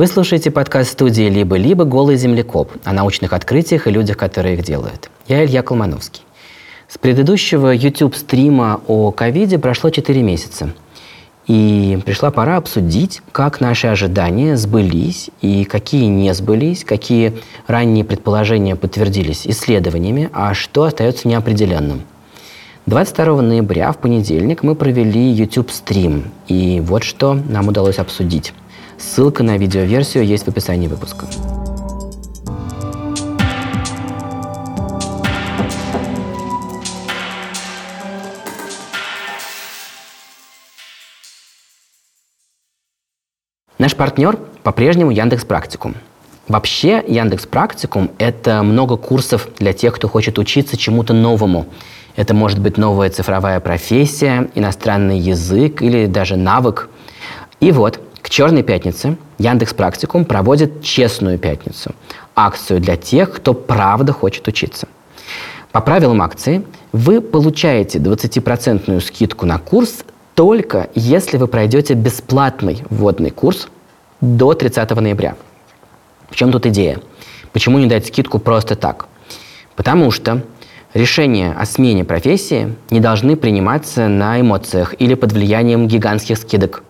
Вы слушаете подкаст студии «Либо-либо. Голый землекоп» о научных открытиях и людях, которые их делают. Я Илья Колмановский. С предыдущего YouTube-стрима о ковиде прошло 4 месяца. И пришла пора обсудить, как наши ожидания сбылись и какие не сбылись, какие ранние предположения подтвердились исследованиями, а что остается неопределенным. 22 ноября, в понедельник, мы провели YouTube-стрим. И вот что нам удалось обсудить. Ссылка на видеоверсию есть в описании выпуска. Наш партнер по-прежнему Яндекс Практикум. Вообще Яндекс Практикум – это много курсов для тех, кто хочет учиться чему-то новому. Это может быть новая цифровая профессия, иностранный язык или даже навык. И вот – к Черной пятнице Яндекс Практикум проводит Честную пятницу, акцию для тех, кто правда хочет учиться. По правилам акции вы получаете 20% скидку на курс только если вы пройдете бесплатный вводный курс до 30 ноября. В чем тут идея? Почему не дать скидку просто так? Потому что решения о смене профессии не должны приниматься на эмоциях или под влиянием гигантских скидок –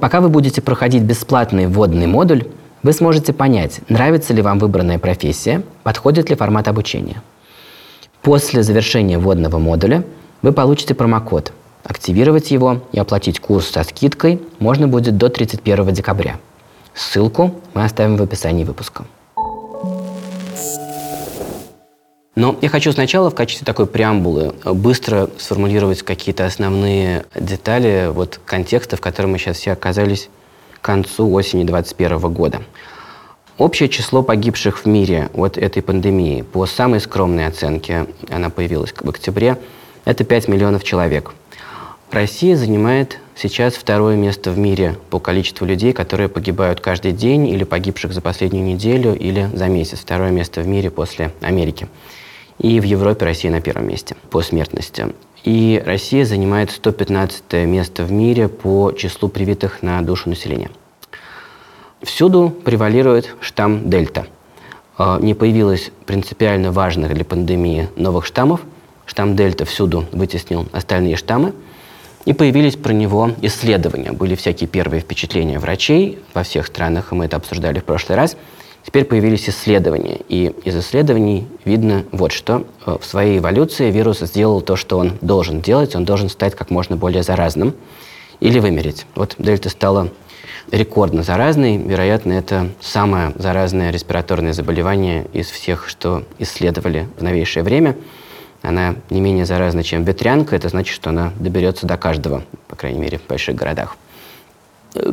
Пока вы будете проходить бесплатный вводный модуль, вы сможете понять, нравится ли вам выбранная профессия, подходит ли формат обучения. После завершения вводного модуля вы получите промокод. Активировать его и оплатить курс со скидкой можно будет до 31 декабря. Ссылку мы оставим в описании выпуска. Но я хочу сначала в качестве такой преамбулы э, быстро сформулировать какие-то основные детали вот контекста, в котором мы сейчас все оказались к концу осени 2021 года. Общее число погибших в мире от этой пандемии, по самой скромной оценке, она появилась в октябре, это 5 миллионов человек. Россия занимает сейчас второе место в мире по количеству людей, которые погибают каждый день или погибших за последнюю неделю или за месяц. Второе место в мире после Америки. И в Европе Россия на первом месте по смертности. И Россия занимает 115 место в мире по числу привитых на душу населения. Всюду превалирует штамм Дельта. А, не появилось принципиально важных для пандемии новых штаммов. Штамм Дельта всюду вытеснил остальные штаммы. И появились про него исследования. Были всякие первые впечатления врачей во всех странах, и мы это обсуждали в прошлый раз – Теперь появились исследования, и из исследований видно вот что. Э, в своей эволюции вирус сделал то, что он должен делать, он должен стать как можно более заразным или вымереть. Вот дельта стала рекордно заразной, вероятно, это самое заразное респираторное заболевание из всех, что исследовали в новейшее время. Она не менее заразна, чем ветрянка, это значит, что она доберется до каждого, по крайней мере, в больших городах.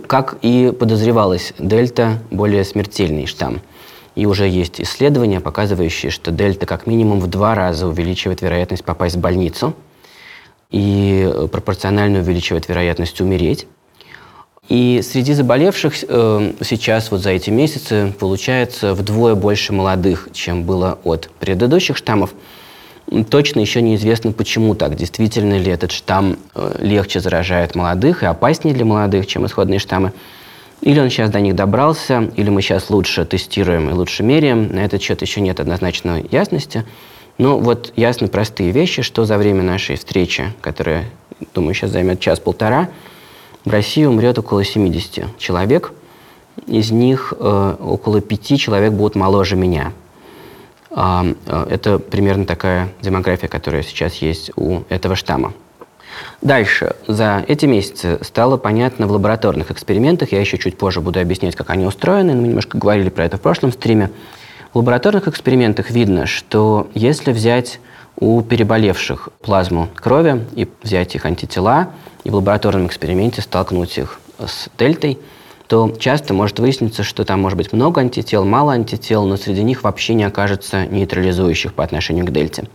Как и подозревалось, дельта более смертельный штамм. И уже есть исследования, показывающие, что дельта как минимум в два раза увеличивает вероятность попасть в больницу и пропорционально увеличивает вероятность умереть. И среди заболевших э, сейчас, вот за эти месяцы, получается вдвое больше молодых, чем было от предыдущих штаммов. Точно еще неизвестно, почему так. Действительно ли этот штамм э, легче заражает молодых и опаснее для молодых, чем исходные штаммы. Или он сейчас до них добрался, или мы сейчас лучше тестируем и лучше меряем. На этот счет еще нет однозначной ясности. Но вот ясны простые вещи, что за время нашей встречи, которая, думаю, сейчас займет час-полтора, в России умрет около 70 человек. Из них э, около пяти человек будут моложе меня. А, э, это примерно такая демография, которая сейчас есть у этого штамма. Дальше. За эти месяцы стало понятно в лабораторных экспериментах, я еще чуть позже буду объяснять, как они устроены, мы немножко говорили про это в прошлом стриме. В лабораторных экспериментах видно, что если взять у переболевших плазму крови и взять их антитела, и в лабораторном эксперименте столкнуть их с дельтой – то часто может выясниться, что там может быть много антител, мало антител, но среди них вообще не окажется нейтрализующих по отношению к дельте.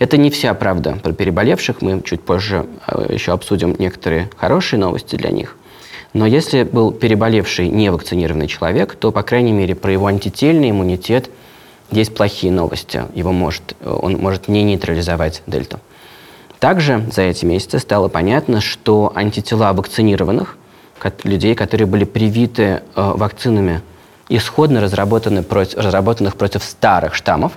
Это не вся правда про переболевших, мы чуть позже э, еще обсудим некоторые хорошие новости для них. Но если был переболевший невакцинированный человек, то, по крайней мере, про его антительный иммунитет есть плохие новости. Его может, он может не нейтрализовать дельту. Также за эти месяцы стало понятно, что антитела вакцинированных людей, которые были привиты э, вакцинами исходно разработаны против, разработанных против старых штаммов,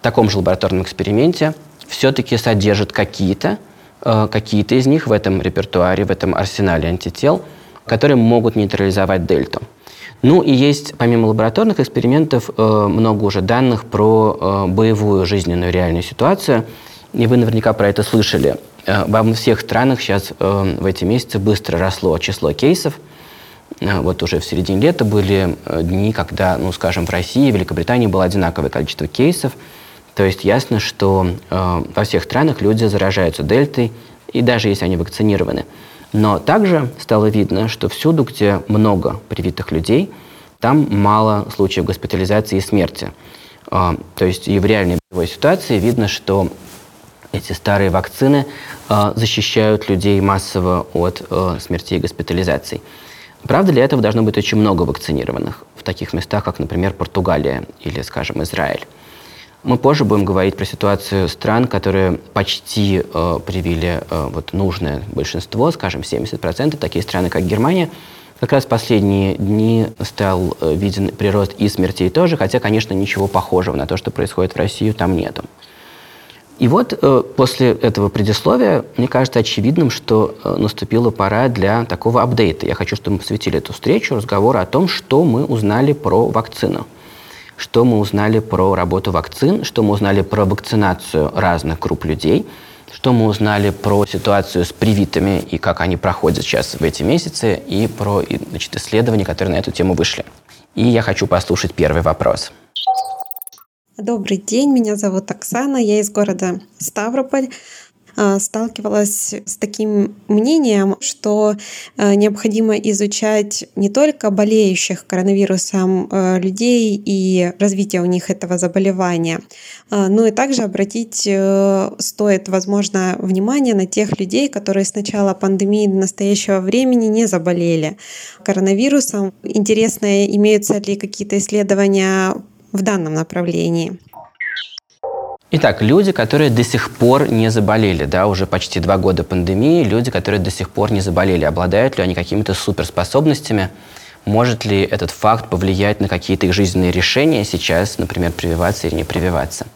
в таком же лабораторном эксперименте все-таки содержат какие-то э, какие-то из них в этом репертуаре, в этом арсенале антител, которые могут нейтрализовать дельту. Ну и есть, помимо лабораторных экспериментов, э, много уже данных про э, боевую жизненную реальную ситуацию. И вы наверняка про это слышали. Э, во всех странах сейчас в эти месяцы быстро росло число кейсов. Вот уже в середине лета были дни, когда, ну, скажем, в России и Великобритании было одинаковое количество кейсов. То есть ясно, что во всех странах люди заражаются дельтой, и даже если они вакцинированы – но также стало видно, что всюду, где много привитых людей, там мало случаев госпитализации и смерти. То есть и в реальной ситуации видно, что эти старые вакцины а, защищают людей массово от а, смертей и госпитализаций. Правда, для этого должно быть очень много вакцинированных в таких местах, как, например, Португалия или, скажем, Израиль. Мы позже будем говорить про ситуацию стран, которые почти э, привили э, вот нужное большинство, скажем, 70%, такие страны, как Германия. Как раз последние дни стал э, виден прирост и смертей тоже, хотя, конечно, ничего похожего на то, что происходит в России, там нету. И вот э, после этого предисловия, мне кажется очевидным, что э, наступила пора для такого апдейта. Я хочу, чтобы мы посвятили эту встречу разговору о том, что мы узнали про вакцину что мы узнали про работу вакцин, что мы узнали про вакцинацию разных групп людей, что мы узнали про ситуацию с привитыми и как они проходят сейчас в эти месяцы, и про значит, исследования, которые на эту тему вышли. И я хочу послушать первый вопрос. Добрый день, меня зовут Оксана, я из города Ставрополь. А, сталкивалась с таким мнением, что а, необходимо изучать не только болеющих коронавирусом а, людей и развитие у них этого заболевания, но и также обратить э, стоит, возможно, внимание на тех людей, которые с начала пандемии до настоящего времени не заболели коронавирусом. Интересно, имеются ли какие-то исследования в данном направлении? Итак, люди, которые до сих пор не заболели, да, уже почти два года пандемии, люди, которые до сих пор не заболели, обладают ли они какими-то суперспособностями, может ли этот факт повлиять на какие-то их жизненные решения сейчас, например, прививаться или не прививаться?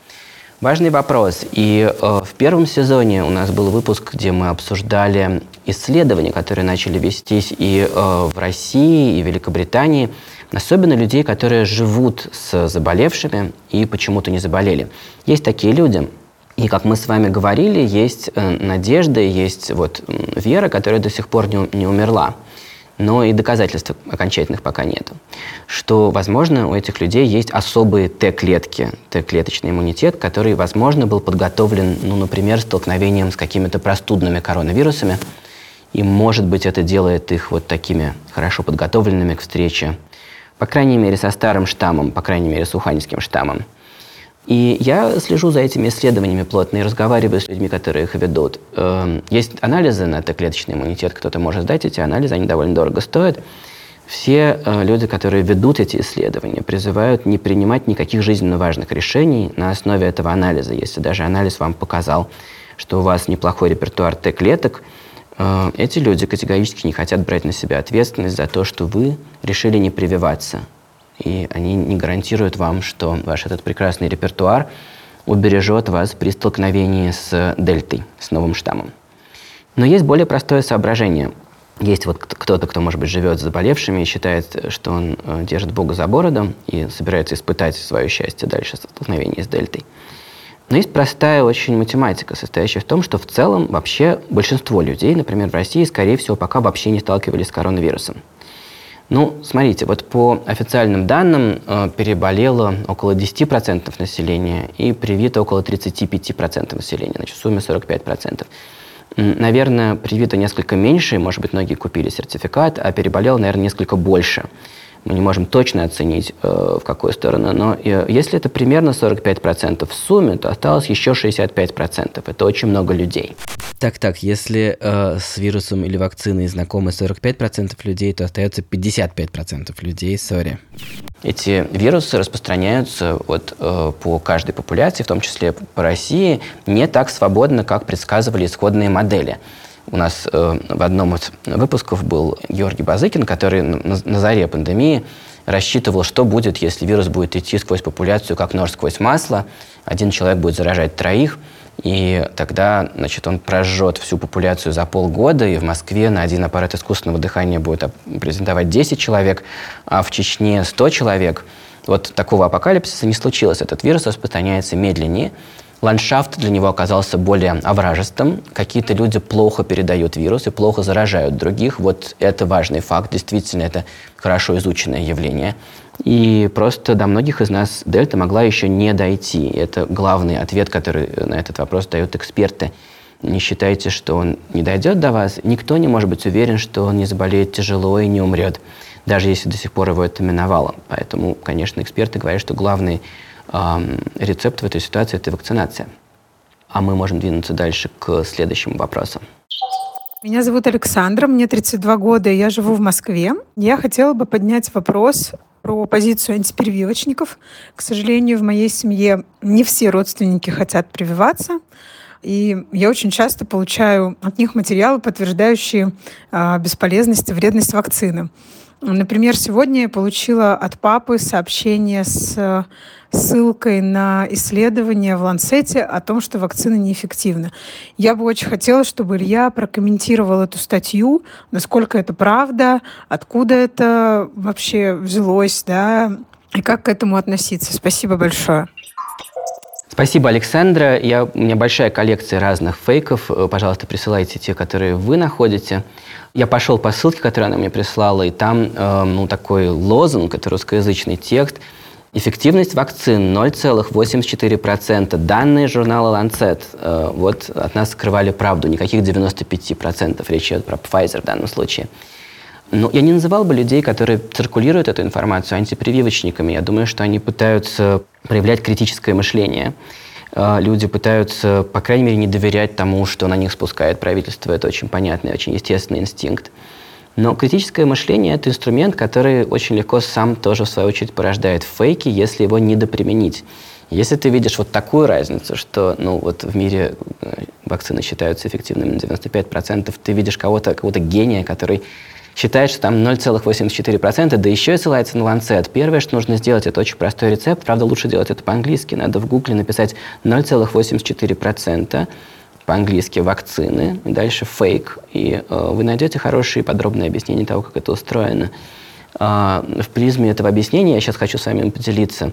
Важный вопрос. И э, в первом сезоне у нас был выпуск, где мы обсуждали исследования, которые начали вестись и э, в России, и в Великобритании – Особенно людей, которые живут с заболевшими и почему-то не заболели. Есть такие люди, и, как мы с вами говорили, есть э, надежда, есть вот вера, которая до сих пор не, не умерла. Но и доказательств окончательных пока нет. Что, возможно, у этих людей есть особые Т-клетки, Т-клеточный иммунитет, который, возможно, был подготовлен, ну, например, столкновением с какими-то простудными коронавирусами. И, может быть, это делает их вот такими хорошо подготовленными к встрече по крайней мере, со старым штаммом, по крайней мере, с уханьским штаммом. И я слежу за этими исследованиями плотно и разговариваю с людьми, которые их ведут. Эм, есть анализы на Т-клеточный иммунитет, кто-то может сдать эти анализы, они довольно дорого стоят. Все э, люди, которые ведут эти исследования, призывают не принимать никаких жизненно важных решений на основе этого анализа. Если даже анализ вам показал, что у вас неплохой репертуар Т-клеток, Э, эти люди категорически не хотят брать на себя ответственность за то, что вы решили не прививаться. И они не гарантируют вам, что ваш этот прекрасный репертуар убережет вас при столкновении с дельтой, с новым штаммом. Но есть более простое соображение. Есть вот кто-то, кто, может быть, живет с заболевшими и считает, что он э, держит Бога за бороду и собирается испытать свое счастье дальше в столкновении с дельтой. Но есть простая очень математика, состоящая в том, что в целом вообще большинство людей, например, в России, скорее всего, пока вообще не сталкивались с коронавирусом. Ну, смотрите, вот по официальным данным э, переболело около 10% населения и привито около 35% населения, значит, в сумме 45%. Наверное, привито несколько меньше, может быть, многие купили сертификат, а переболело, наверное, несколько больше мы не можем точно оценить, э, в какую сторону, но э, если это примерно 45% в сумме, то осталось еще 65%. Это очень много людей. Так-так, если э, с вирусом или вакциной знакомы 45% людей, то остается 55% людей, сори. Эти вирусы распространяются вот, э, по каждой популяции, в том числе по России, не так свободно, как предсказывали исходные модели. У нас э, в одном из выпусков был Георгий Базыкин, который на, на заре пандемии рассчитывал, что будет, если вирус будет идти сквозь популяцию, как нож сквозь масло. Один человек будет заражать троих, и тогда значит, он прожжет всю популяцию за полгода, и в Москве на один аппарат искусственного дыхания будет презентовать 10 человек, а в Чечне 100 человек. Вот такого апокалипсиса не случилось. Этот вирус распространяется медленнее, Ландшафт для него оказался более овражистым. Какие-то люди плохо передают вирус и плохо заражают других. Вот это важный факт. Действительно, это хорошо изученное явление. И просто до многих из нас дельта могла еще не дойти. Это главный ответ, который на этот вопрос дают эксперты. Не считайте, что он не дойдет до вас. Никто не может быть уверен, что он не заболеет тяжело и не умрет, даже если до сих пор его это миновало. Поэтому, конечно, эксперты говорят, что главный рецепт в этой ситуации – это вакцинация. А мы можем двинуться дальше к следующему вопросу. Меня зовут Александра, мне 32 года, я живу в Москве. Я хотела бы поднять вопрос про позицию антиперевивочников. К сожалению, в моей семье не все родственники хотят прививаться. И я очень часто получаю от них материалы, подтверждающие э, бесполезность и вредность вакцины. Например, сегодня я получила от папы сообщение с ссылкой на исследование в Ланцете о том, что вакцина неэффективна. Я бы очень хотела, чтобы Илья прокомментировал эту статью, насколько это правда, откуда это вообще взялось, да, и как к этому относиться. Спасибо большое. Спасибо, Александра. Я, у меня большая коллекция разных фейков. Пожалуйста, присылайте те, которые вы находите. Я пошел по ссылке, которую она мне прислала, и там э, ну, такой лозунг, это русскоязычный текст. Эффективность вакцин 0,84%. Данные журнала Lancet э, вот от нас скрывали правду. Никаких 95%. Речь идет про Pfizer в данном случае. Но я не называл бы людей, которые циркулируют эту информацию антипрививочниками. Я думаю, что они пытаются проявлять критическое мышление. Э, люди пытаются, по крайней мере, не доверять тому, что на них спускает правительство. Это очень понятный, очень естественный инстинкт. Но критическое мышление – это инструмент, который очень легко сам тоже, в свою очередь, порождает фейки, если его недоприменить. Если ты видишь вот такую разницу, что ну, вот в мире э, вакцины считаются эффективными на 95%, ты видишь кого-то, какого-то гения, который считает, что там 0,84%, да еще и ссылается на Lancet. Первое, что нужно сделать, это очень простой рецепт. Правда, лучше делать это по-английски. Надо в гугле написать 0,84% по-английски вакцины, дальше фейк. И э, вы найдете хорошие подробные объяснения того, как это устроено. Э, в призме этого объяснения я сейчас хочу с вами поделиться.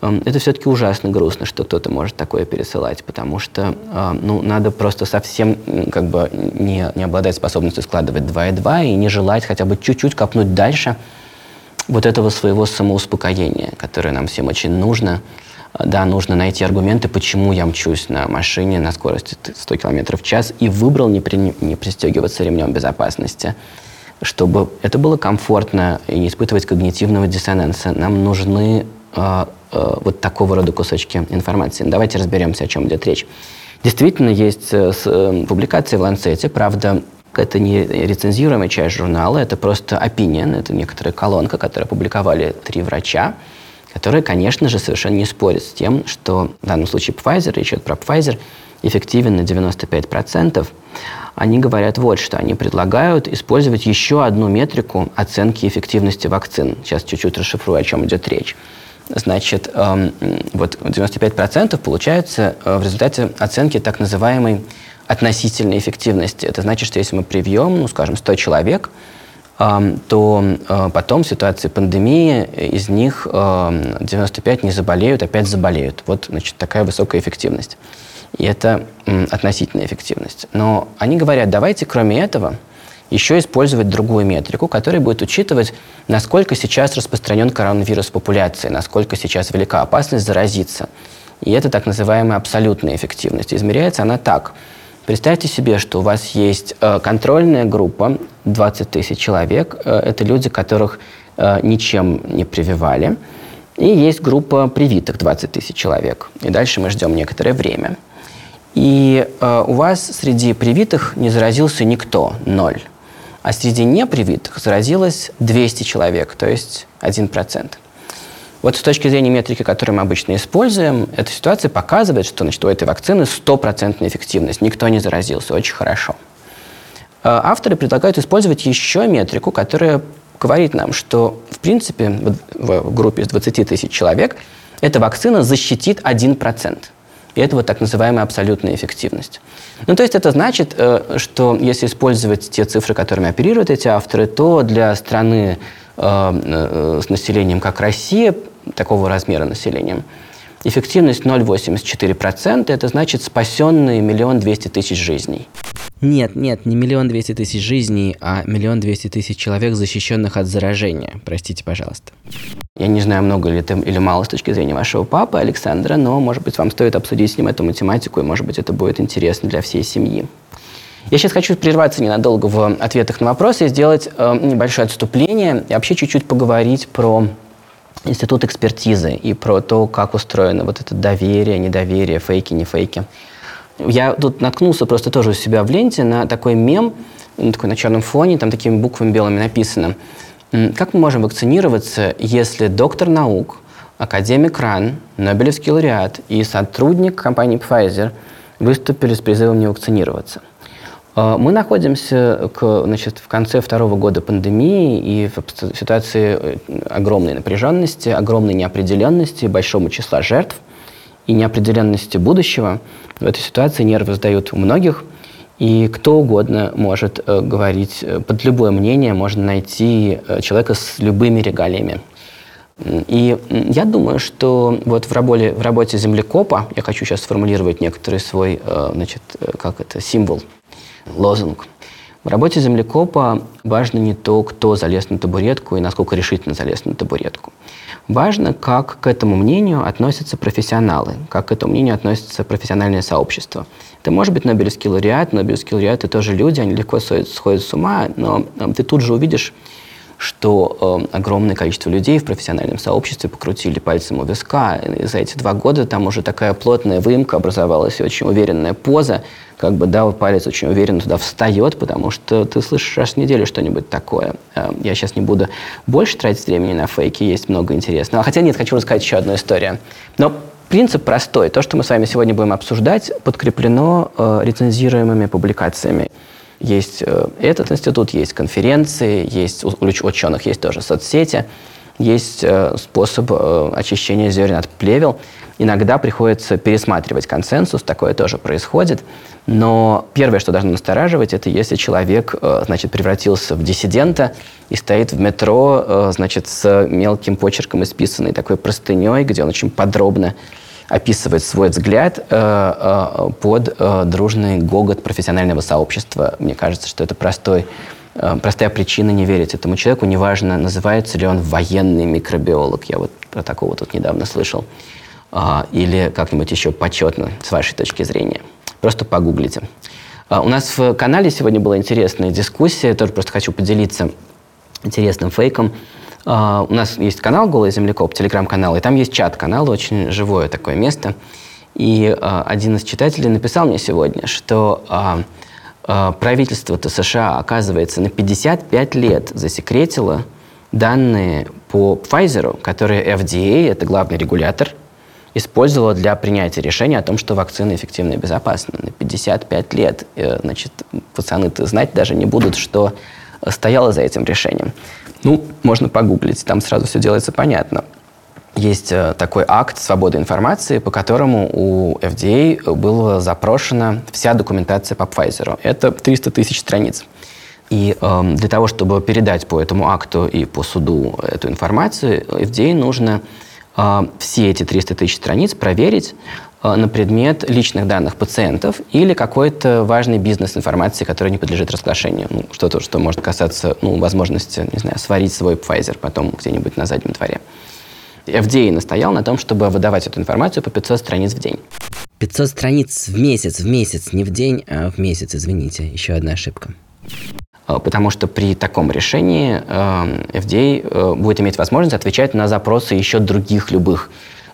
Э, это все-таки ужасно грустно, что кто-то может такое пересылать, потому что э, ну, надо просто совсем как бы не, не обладать способностью складывать 2 и 2 и не желать хотя бы чуть-чуть копнуть дальше вот этого своего самоуспокоения, которое нам всем очень нужно – да, нужно найти аргументы, почему я мчусь на машине на скорости 100 км в час и выбрал не, при, не пристегиваться ремнем безопасности, чтобы это было комфортно и не испытывать когнитивного диссонанса. Нам нужны э, э, вот такого рода кусочки информации. Давайте разберемся, о чем идет речь. Действительно, есть э, э, публикации в Lancet, правда, это не рецензируемая часть журнала, это просто opinion, это некоторая колонка, которую опубликовали три врача которые, конечно же, совершенно не спорят с тем, что в данном случае Pfizer, речь идет про Pfizer, эффективен на 95%. Они говорят вот что. Они предлагают использовать еще одну метрику оценки эффективности вакцин. Сейчас чуть-чуть расшифрую, о чем идет речь. Значит, эм, вот 95% получается э, в результате оценки так называемой относительной эффективности. Это значит, что если мы привьем, ну, скажем, 100 человек, то э, потом в ситуации пандемии из них 95 не заболеют, опять заболеют. Вот значит, такая высокая эффективность. И это относительная эффективность. Но они говорят, давайте кроме этого еще использовать другую метрику, которая будет учитывать, насколько сейчас распространен коронавирус в популяции, насколько сейчас велика опасность заразиться. И это так называемая абсолютная эффективность. Измеряется она так – Представьте себе, что у вас есть э, контрольная группа, 20 тысяч человек. Э, это люди, которых э, ничем не прививали. И есть группа привитых, 20 тысяч человек. И дальше мы ждем некоторое время. И у вас среди привитых не заразился никто, ноль. А среди непривитых заразилось 200 человек, то есть 1%. Вот с точки зрения метрики, которую мы обычно используем, эта ситуация показывает, что значит, у этой вакцины стопроцентная эффективность. Никто не заразился. Очень хорошо. А авторы предлагают использовать еще метрику, которая говорит нам, что в принципе, в группе из 20 тысяч человек, эта вакцина защитит 1%. И это вот так называемая абсолютная эффективность. Ну, то есть это значит, э, что если использовать те цифры, которыми оперируют эти авторы, то для страны э, э, с населением, как Россия, такого размера населения, эффективность 0,84%, это значит спасенные миллион двести тысяч жизней. Нет, нет, не миллион двести тысяч жизней, а миллион двести тысяч человек, защищенных от заражения. Простите, пожалуйста. Я не знаю, много ли это или мало с точки зрения вашего папы Александра, но, может быть, вам стоит обсудить с ним эту математику, и, может быть, это будет интересно для всей семьи. Я сейчас хочу прерваться ненадолго в ответах на вопросы и сделать э, небольшое отступление и вообще чуть-чуть поговорить про институт экспертизы и про то, как устроено вот это доверие, недоверие, фейки, не фейки. Я тут наткнулся просто тоже у себя в ленте на такой мем, такой на черном фоне, там такими буквами белыми написано. Как мы можем вакцинироваться, если доктор наук, академик РАН, Нобелевский лауреат и сотрудник компании Pfizer выступили с призывом не вакцинироваться? А, мы находимся к, значит, в конце второго года пандемии и в ситуации э, огромной напряженности, огромной неопределенности, большого числа жертв и неопределенности будущего. В этой ситуации нервы сдают у многих, и кто угодно может э, говорить, э, под любое мнение можно найти человека с любыми регалиями. И я думаю, что вот в работе, в работе землекопа, я хочу сейчас сформулировать некоторый свой, значит, как это, символ, лозунг. В работе землекопа важно не то, кто залез на табуретку и насколько решительно залез на табуретку. Важно, как к этому мнению относятся профессионалы, как к этому мнению относится профессиональное сообщество. Это может быть Нобелевский лауреат, Нобелевские лауреаты тоже люди, они легко сходят, с ума, но э, ты тут же увидишь, что э, огромное количество людей в профессиональном сообществе покрутили пальцем у виска. И за эти два года там уже такая плотная выемка образовалась и очень уверенная поза, как бы, да, палец очень уверенно туда встает, потому что ты слышишь раз в неделю что-нибудь такое. Э, я сейчас не буду больше тратить времени на фейки, есть много интересного. Хотя нет, хочу рассказать еще одну историю. Но принцип простой. То, что мы с вами сегодня будем обсуждать, подкреплено э, рецензируемыми публикациями. Есть э, этот институт, есть конференции, есть у ученых есть тоже соцсети, есть э, способ э, очищения зерен от плевел. Иногда приходится пересматривать консенсус, такое тоже происходит. Но первое, что должно настораживать, это если человек, значит, превратился в диссидента и стоит в метро, значит, с мелким почерком исписанной такой простыней, где он очень подробно описывает свой взгляд э, э, под э, дружный гогот профессионального сообщества. Мне кажется, что это простой, простая причина не верить этому человеку. Неважно, называется ли он военный микробиолог. Я вот про такого тут недавно слышал. Или как-нибудь еще почетно, с вашей точки зрения. Просто погуглите. У нас в канале сегодня была интересная дискуссия. Тоже просто хочу поделиться интересным фейком. Uh, у нас есть канал «Голый землекоп», телеграм-канал, и там есть чат-канал, очень живое такое место. И один из читателей написал мне сегодня, что правительство-то США, оказывается, на 55 лет засекретило данные по Pfizer, которые FDA, это главный регулятор, использовала для принятия решения о том, что вакцина эффективна и безопасна. На 55 лет. Э, значит, пацаны-то знать даже не будут, что стояло за этим решением. Ну, можно погуглить, там сразу все делается понятно. Есть э, такой акт свободы информации, по которому у FDA была запрошена вся документация по Pfizer. Это 300 тысяч страниц. И э, для того, чтобы передать по этому акту и по суду эту информацию, FDA нужно э, все эти 300 тысяч страниц проверить, Э, на предмет личных данных пациентов или какой-то важной бизнес-информации, которая не подлежит разглашению. Ну, что-то, что может касаться ну, возможности, не знаю, сварить свой Pfizer потом где-нибудь на заднем дворе. FDA настоял на том, чтобы выдавать эту информацию по 500 страниц в день. 500 страниц в месяц, в месяц, не в день, а в месяц, извините. Еще одна ошибка. Э, потому что при таком решении э, FDA будет иметь возможность отвечать на запросы еще других любых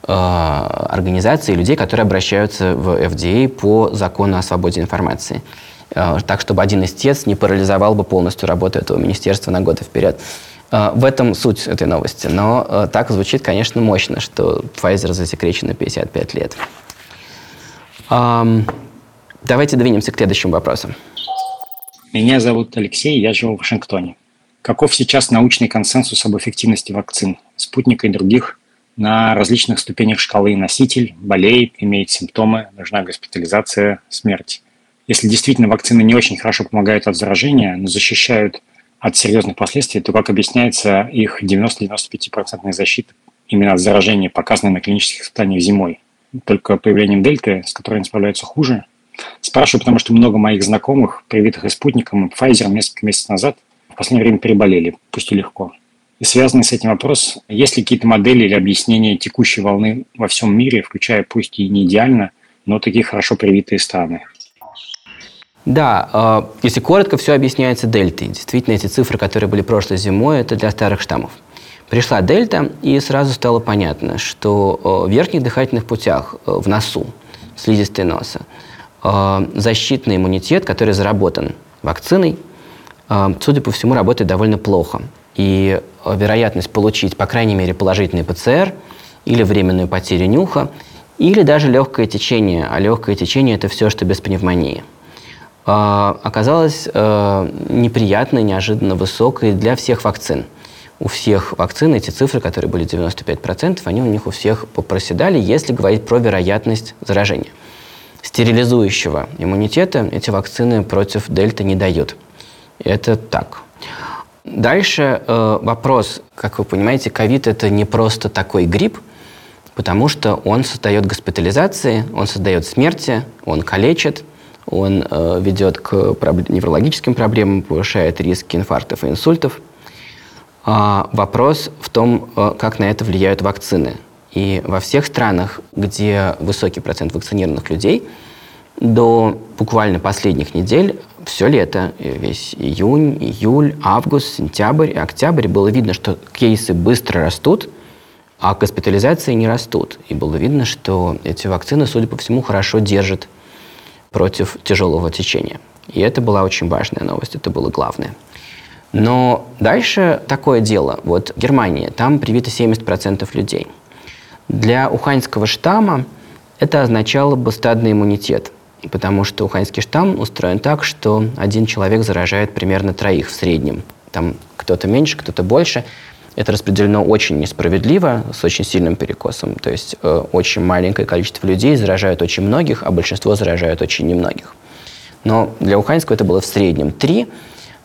Э, организаций, людей, которые обращаются в FDA по закону о свободе информации. Э, так, чтобы один истец не парализовал бы полностью работу этого министерства на годы вперед. Э, в этом суть этой новости. Но так звучит, конечно, мощно, что Pfizer засекречен на 55 лет. Давайте двинемся к следующему вопросу. Меня зовут Алексей, я живу в Вашингтоне. Каков сейчас научный консенсус об эффективности вакцин, спутника и других на различных ступенях шкалы носитель, болеет, имеет симптомы, нужна госпитализация, смерть. Если действительно вакцины не очень хорошо помогают от заражения, но защищают от серьезных последствий, то как объясняется их 90-95% защита именно от заражения, показанной на клинических испытаниях зимой? Только появлением дельты, с которой они справляются хуже? Спрашиваю, потому что много моих знакомых, привитых и спутником, и Pfizer несколько месяцев назад, в последнее время переболели, пусть и легко. И связанный с этим вопрос, есть ли какие-то модели или объяснения текущей волны во всем мире, включая пусть и не идеально, но такие хорошо привитые страны? Да, э, если коротко, все объясняется дельтой. Действительно, эти цифры, которые были прошлой зимой, это для старых штаммов. Пришла дельта, и сразу стало понятно, что э, в верхних дыхательных путях, э, в носу, слизистой носа, защитный иммунитет, который заработан вакциной, судя по всему, работает довольно плохо. И вероятность получить, по крайней мере, положительный ПЦР или временную потерю нюха, или даже легкое течение, а легкое течение – это все, что без пневмонии – оказалась э, неприятной, неожиданно высокой для всех вакцин. У всех вакцин эти цифры, которые были 95%, они у них у всех проседали, если говорить про вероятность заражения. Стерилизующего иммунитета эти вакцины против дельты не дают. Это так. Дальше э, вопрос, как вы понимаете, ковид это не просто такой грипп, потому что он создает госпитализации, он создает смерти, он калечит, он э, ведет к проб... неврологическим проблемам, повышает риски инфарктов и инсультов. А вопрос в том, э, как на это влияют вакцины. И во всех странах, где высокий процент вакцинированных людей, до буквально последних недель, все лето, весь июнь, июль, август, сентябрь и октябрь, было видно, что кейсы быстро растут, а госпитализации не растут. И было видно, что эти вакцины, судя по всему, хорошо держат против тяжелого течения. И это была очень важная новость, это было главное. Но дальше такое дело. Вот Германия, там привито 70% людей. Для уханьского штамма это означало бы стадный иммунитет, потому что уханьский штамм устроен так, что один человек заражает примерно троих в среднем. Там кто-то меньше, кто-то больше. Это распределено очень несправедливо, с очень сильным перекосом. То есть э, очень маленькое количество людей заражают очень многих, а большинство заражают очень немногих. Но для Уханьского это было в среднем 3.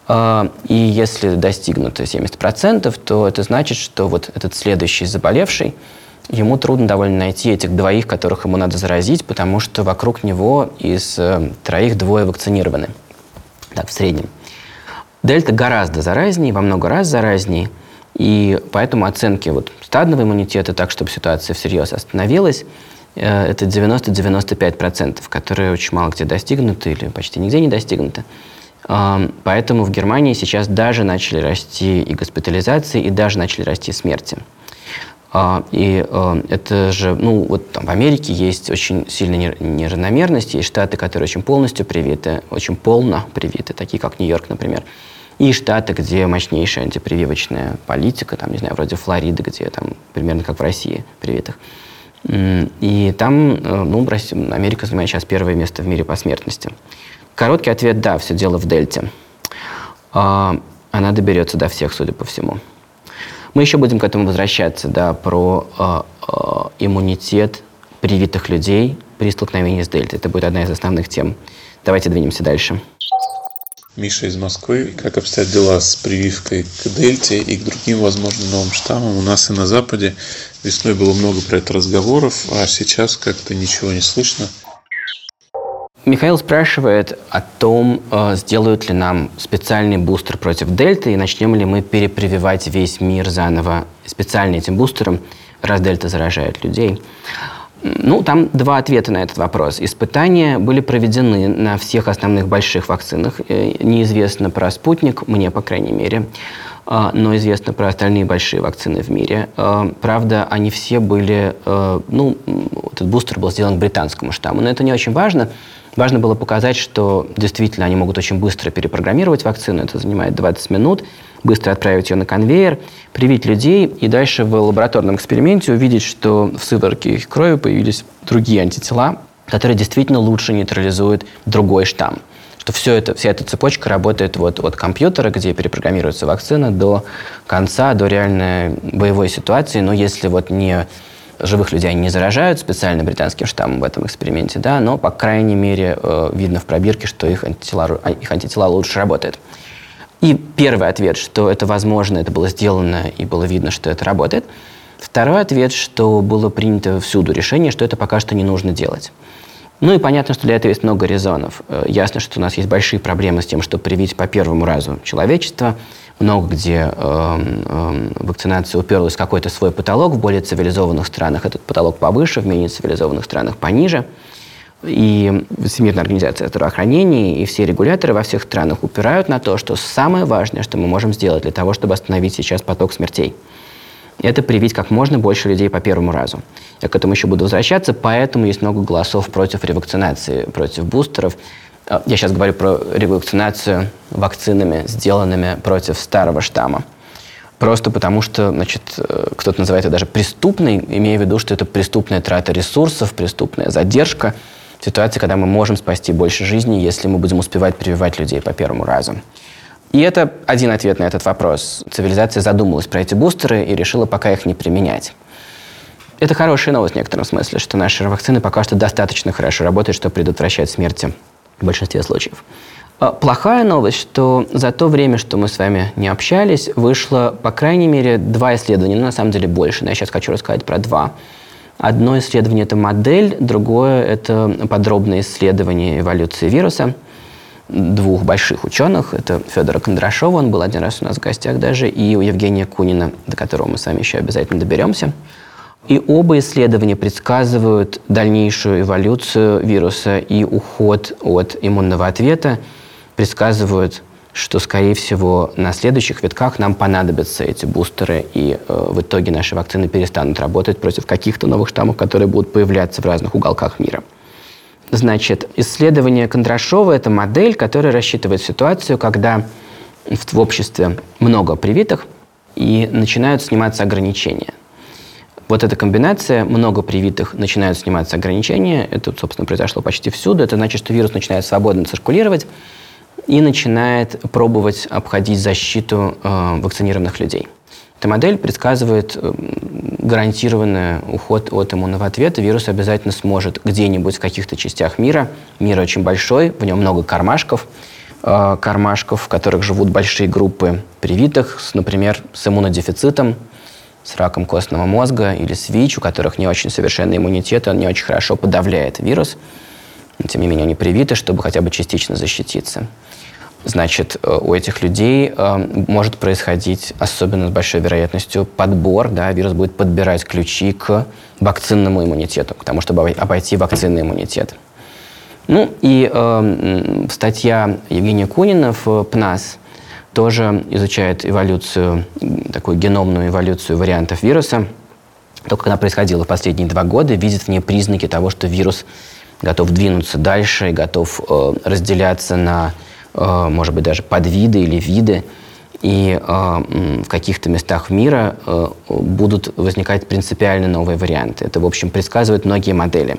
Э, и если достигнуто 70%, то это значит, что вот этот следующий заболевший, ему трудно довольно найти этих двоих, которых ему надо заразить, потому что вокруг него из э, троих двое вакцинированы. Так, в среднем. Дельта гораздо заразнее, во много раз заразнее – и поэтому оценки вот стадного иммунитета, так, чтобы ситуация всерьез остановилась, э, это 90-95%, которые очень мало где достигнуты или почти нигде не достигнуты. Поэтому в Германии сейчас даже начали расти и госпитализации, и даже начали расти смерти. А, и э, это же, ну, вот там в Америке есть очень сильная неравномерность, есть штаты, которые очень полностью привиты, очень полно привиты, такие как Нью-Йорк, например и штаты, где мощнейшая антипрививочная политика, там, не знаю, вроде Флориды, где там примерно как в России привитых. И там, э, ну, Америка занимает сейчас первое место в мире по смертности. Короткий ответ – да, все дело в дельте. А, она доберется до всех, судя по всему. Мы еще будем к этому возвращаться, да, про э, э, иммунитет привитых людей при столкновении с дельтой. Это будет одна из основных тем. Давайте двинемся дальше. Миша из Москвы. Как обстоят дела с прививкой к дельте и к другим возможным новым штаммам? У нас и на Западе весной было много про это разговоров, а сейчас как-то ничего не слышно. Михаил спрашивает о том, э, сделают ли нам специальный бустер против дельты и начнем ли мы перепрививать весь мир заново специально этим бустером, раз дельта заражает людей. Ну, там два ответа на этот вопрос. Испытания были проведены на всех основных больших вакцинах. Э, неизвестно про спутник, мне, по крайней мере, а, но известно про остальные большие вакцины в мире. А, правда, они все были, э, ну, этот бустер был сделан британскому штамму, но это не очень важно. Важно было показать, что действительно они могут очень быстро перепрограммировать вакцину, это занимает 20 минут, быстро отправить ее на конвейер, привить людей и дальше в лабораторном эксперименте увидеть, что в сыворотке их крови появились другие антитела, которые действительно лучше нейтрализуют другой штамм что все это, вся эта цепочка работает вот от компьютера, где перепрограммируется вакцина, до конца, до реальной боевой ситуации. Но если вот не живых людей не заражают специально британским штаммом в этом эксперименте, да, но, по крайней мере, э, видно в пробирке, что их антитела, их антитела лучше работают. И первый ответ, что это возможно, это было сделано, и было видно, что это работает. Второй ответ, что было принято всюду решение, что это пока что не нужно делать. Ну и понятно, что для этого есть много резонов. Э, ясно, что у нас есть большие проблемы с тем, чтобы привить по первому разу человечество. Много где э, э, вакцинация уперлась в какой-то свой потолок. В более цивилизованных странах этот потолок повыше, в менее цивилизованных странах пониже. И Всемирная организация здравоохранения и все регуляторы во всех странах упирают на то, что самое важное, что мы можем сделать для того, чтобы остановить сейчас поток смертей, это привить как можно больше людей по первому разу. Я к этому еще буду возвращаться, поэтому есть много голосов против ревакцинации, против бустеров. А, я сейчас говорю про ревакцинацию вакцинами, сделанными против старого штамма. Просто потому что, значит, э, кто-то называет это даже преступной, имея в виду, что это преступная трата ресурсов, преступная задержка – ситуации, когда мы можем спасти больше жизней, если мы будем успевать прививать людей по первому разу. И это один ответ на этот вопрос. Цивилизация задумалась про эти бустеры и решила пока их не применять. Это хорошая новость в некотором смысле, что наши вакцины пока что достаточно хорошо работают, чтобы предотвращать смерти в большинстве случаев. А плохая новость, что за то время, что мы с вами не общались, вышло, по крайней мере, два исследования, ну, на самом деле больше, но я сейчас хочу рассказать про два, Одно исследование – это модель, другое – это подробное исследование эволюции вируса двух больших ученых. Это Федора Кондрашова, он был один раз у нас в гостях даже, и у Евгения Кунина, до которого мы с вами еще обязательно доберемся. И оба исследования предсказывают дальнейшую эволюцию вируса и уход от иммунного ответа, предсказывают что, скорее всего, на следующих витках нам понадобятся эти бустеры, и э, в итоге наши вакцины перестанут работать против каких-то новых штаммов, которые будут появляться в разных уголках мира. Значит, исследование Кондрашова – это модель, которая рассчитывает ситуацию, когда в, обществе много привитых, и начинают сниматься ограничения. Вот эта комбинация, много привитых, начинают сниматься ограничения, это, собственно, произошло почти всюду, это значит, что вирус начинает свободно циркулировать, и начинает пробовать обходить защиту э, вакцинированных людей. Эта модель предсказывает э, гарантированный уход от иммунного ответа. Вирус обязательно сможет где-нибудь в каких-то частях мира, мир очень большой, в нем много кармашков, э, кармашков, в которых живут большие группы привитых, с, например, с иммунодефицитом, с раком костного мозга или с ВИЧ, у которых не очень совершенный иммунитет, он не очень хорошо подавляет вирус. Тем не менее, они привиты, чтобы хотя бы частично защититься значит, э, у этих людей э, может происходить, особенно с большой вероятностью, подбор, да, вирус будет подбирать ключи к вакцинному иммунитету, к тому, чтобы обойти вакцинный иммунитет. Ну и э, статья Евгения Кунина в ПНАС тоже изучает эволюцию, такую геномную эволюцию вариантов вируса. То, как она происходила в последние два года, видит в ней признаки того, что вирус готов двинуться дальше и готов э, разделяться на может быть, даже подвиды или виды, и э, в каких-то местах мира э, будут возникать принципиально новые варианты. Это, в общем, предсказывают многие модели.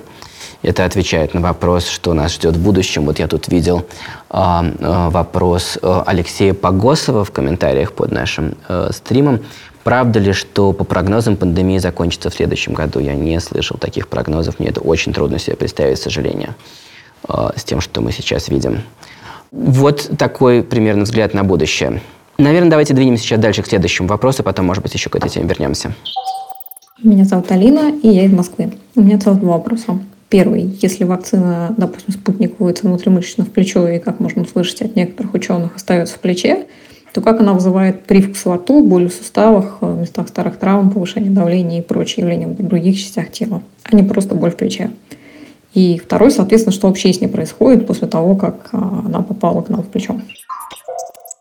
Это отвечает на вопрос, что нас ждет в будущем. Вот я тут видел э, э, вопрос Алексея Погосова в комментариях под нашим э, стримом. Правда ли, что по прогнозам пандемия закончится в следующем году? Я не слышал таких прогнозов. Мне это очень трудно себе представить, к сожалению, э, с тем, что мы сейчас видим. Вот такой примерно взгляд на будущее. Наверное, давайте двинемся сейчас дальше к следующему вопросу, потом, может быть, еще к этой теме вернемся. Меня зовут Алина, и я из Москвы. У меня целых два вопроса. Первый. Если вакцина, допустим, спутник вводится внутримышечно в плечо, и, как можно услышать от некоторых ученых, остается в плече, то как она вызывает привкус во рту, боль в суставах, в местах старых травм, повышение давления и прочие явления в других частях тела, а не просто боль в плече? И второй, соответственно, что вообще с ней происходит после того, как а, она попала к нам в плечо.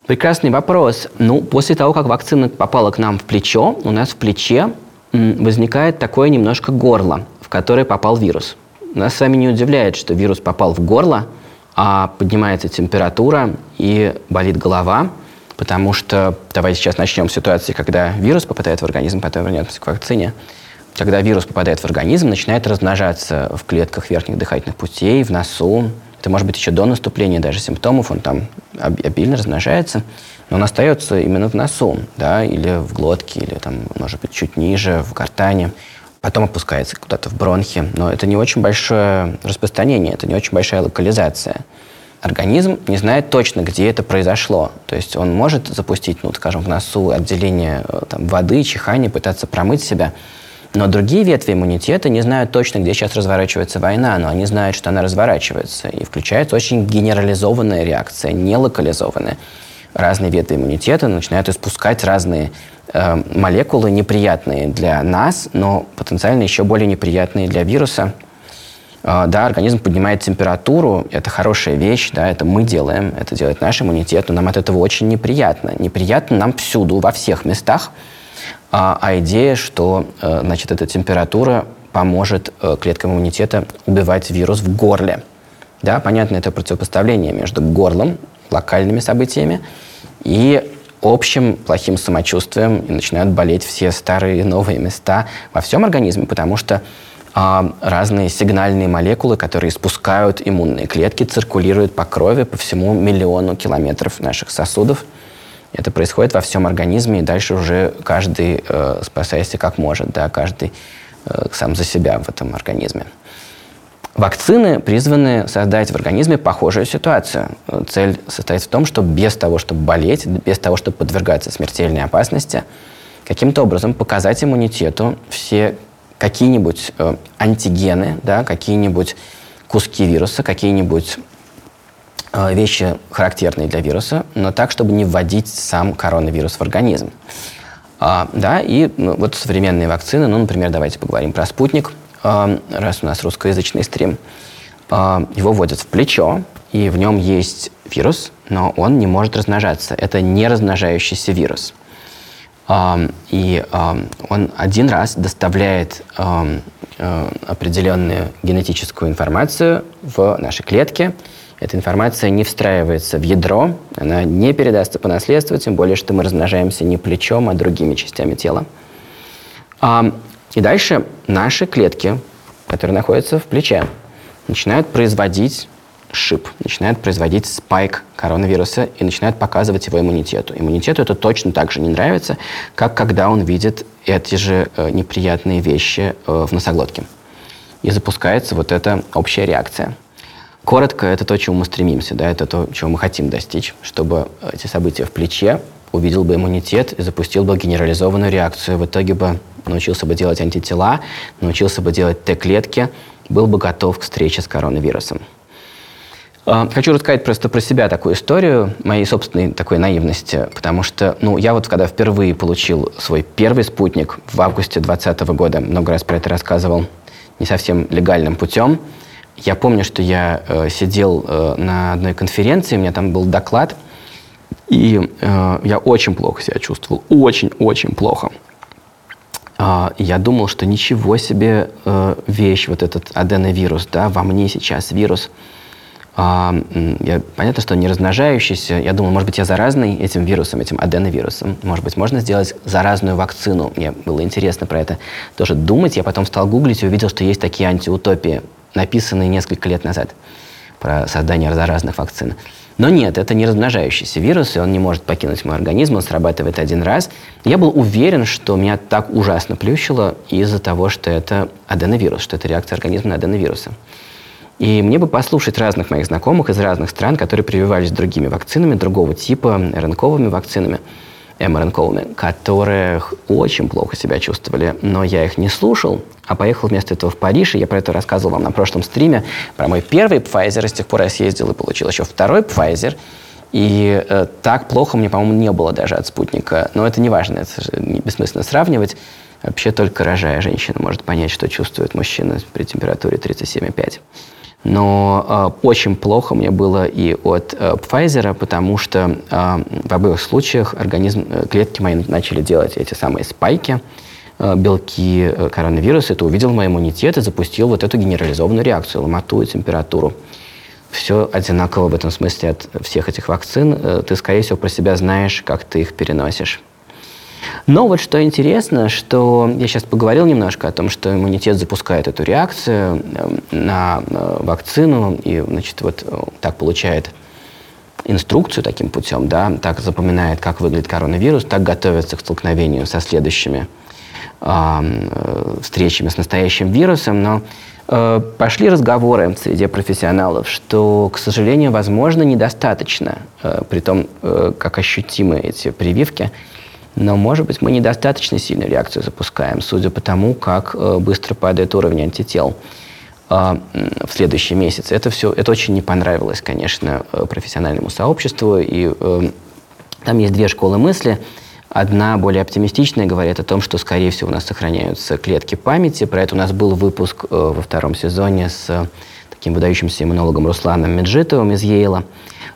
Прекрасный вопрос. Ну, после того, как вакцина попала к нам в плечо, у нас в плече возникает такое немножко горло, в которое попал вирус. Нас с вами не удивляет, что вирус попал в горло, а поднимается температура и болит голова, потому что, давайте сейчас начнем с ситуации, когда вирус попадает в организм, потом вернемся к вакцине. Когда вирус попадает в организм, начинает размножаться в клетках верхних дыхательных путей, в носу. Это может быть еще до наступления даже симптомов, он там обильно размножается, но он остается именно в носу, да, или в глотке, или там, может быть, чуть ниже, в гортане. Потом опускается куда-то в бронхи. Но это не очень большое распространение, это не очень большая локализация организм не знает точно, где это произошло. То есть он может запустить, ну, скажем, в носу отделение э, там, воды, чихание, пытаться промыть себя. Но другие ветви иммунитета не знают точно, где сейчас разворачивается война, но они знают, что она разворачивается. И включается очень генерализованная реакция, не локализованная. Разные ветви иммунитета начинают испускать разные э, молекулы, неприятные для нас, но потенциально еще более неприятные для вируса – а, да, организм поднимает температуру, это хорошая вещь, да, это мы делаем, это делает наш иммунитет, но нам от этого очень неприятно. Неприятно нам всюду, во всех местах. А, а идея, что, э, значит, эта температура поможет э, клеткам иммунитета убивать вирус в горле. Да, понятно, это противопоставление между горлом, локальными событиями и общим плохим самочувствием, и начинают болеть все старые и новые места во всем организме, потому что а разные сигнальные молекулы, которые испускают иммунные клетки, циркулируют по крови по всему миллиону километров наших сосудов. Это происходит во всем организме, и дальше уже каждый э, спасается как может, да, каждый э, сам за себя в этом организме. Вакцины призваны создать в организме похожую ситуацию. Цель состоит в том, чтобы без того, чтобы болеть, без того, чтобы подвергаться смертельной опасности, каким-то образом показать иммунитету все какие-нибудь э, антигены, да, какие-нибудь куски вируса, какие-нибудь вещи, характерные для вируса, но так, чтобы не вводить сам коронавирус в организм. А, да, и ну, вот современные вакцины, ну, например, давайте поговорим про спутник, а, раз у нас русскоязычный стрим. А, его вводят в плечо, и в нем есть вирус, но он не может размножаться. Это не размножающийся вирус. И он один раз доставляет э, определенную генетическую информацию в наши клетки. Эта информация не встраивается в ядро, она не передастся по наследству, тем более, что мы размножаемся не плечом, а другими частями тела. И дальше наши клетки, которые находятся в плече, начинают производить шип, начинает производить спайк коронавируса и начинает показывать его иммунитету. Иммунитету это точно так же не нравится, как когда он видит эти же э, неприятные вещи э, в носоглотке. И запускается вот эта общая реакция. Коротко, это то, чему мы стремимся, да, это то, чего мы хотим достичь, чтобы эти события в плече увидел бы иммунитет и запустил бы генерализованную реакцию. В итоге бы научился бы делать антитела, научился бы делать Т-клетки, был бы готов к встрече с коронавирусом. А, хочу рассказать просто про себя такую историю, моей собственной такой наивности, потому что, ну, я вот когда впервые получил свой первый спутник в августе 2020 года, много раз про это рассказывал, не совсем легальным путем, я помню, что я э, сидел э, на одной конференции, у меня там был доклад, и э, я очень плохо себя чувствовал, очень-очень плохо. Uh, я думал, что ничего себе э, вещь, вот этот аденовирус, да, во мне сейчас вирус – а, я, понятно, что не размножающийся. Я думал, может быть, я заразный этим вирусом, этим аденовирусом. Может быть, можно сделать заразную вакцину. Мне было интересно про это тоже думать. Я потом стал гуглить и увидел, что есть такие антиутопии, написанные несколько лет назад про создание заразных вакцин. Но нет, это не размножающийся вирус, и он не может покинуть мой организм, он срабатывает один раз. Я был уверен, что меня так ужасно плющило из-за того, что это аденовирус, что это реакция организма на аденовирусы. И мне бы послушать разных моих знакомых из разных стран, которые прививались другими вакцинами, другого типа, РНКовыми вакцинами, МРНКовыми, которые очень плохо себя чувствовали, но я их не слушал, а поехал вместо этого в Париж, и я про это рассказывал вам на прошлом стриме, про мой первый Pfizer, и с тех пор я съездил и получил еще второй Pfizer, и э, так плохо мне, по-моему, не было даже от спутника. Но это не важно, это бессмысленно сравнивать. Вообще только рожая женщина может понять, что чувствует мужчина при температуре 37,5. Но э, очень плохо мне было и от э, Pfizer, потому что э, в обоих случаях организм, э, клетки мои начали делать эти самые спайки, э, белки э, коронавируса. Это увидел мой иммунитет и запустил вот эту генерализованную реакцию, ломоту и температуру. Все одинаково в этом смысле от всех этих вакцин. Э, ты, скорее всего, про себя знаешь, как ты их переносишь. Но вот что интересно, что я сейчас поговорил немножко о том, что иммунитет запускает эту реакцию эм, на э, вакцину и, значит, вот э, так получает инструкцию таким путем, да, так запоминает, как выглядит коронавирус, так готовится к столкновению со следующими э, встречами с настоящим вирусом, но э, пошли разговоры среди профессионалов, что, к сожалению, возможно, недостаточно, э, при том, э, как ощутимы эти прививки, но, может быть, мы недостаточно сильную реакцию запускаем, судя по тому, как э, быстро падает уровень антител э, в следующий месяц. Это все, это очень не понравилось, конечно, э, профессиональному сообществу. И там есть две школы мысли. Одна более оптимистичная говорит о том, что, скорее всего, у нас сохраняются клетки памяти. Про это у нас был выпуск во втором сезоне с таким выдающимся иммунологом Русланом Меджитовым из Ейла.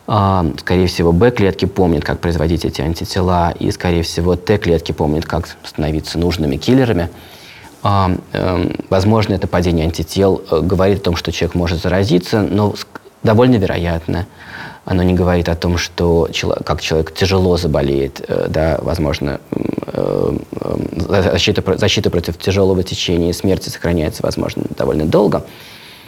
Скорее всего, Б-клетки помнят, как производить эти антитела, и, скорее всего, Т-клетки помнят, как становиться нужными киллерами. А, эм, возможно, это падение антител э, говорит о том, что человек может заразиться, но довольно вероятно. Оно не говорит о том, что как человек тяжело заболеет, э, да, возможно, э, защита, защита против тяжелого течения и смерти сохраняется, возможно, довольно долго.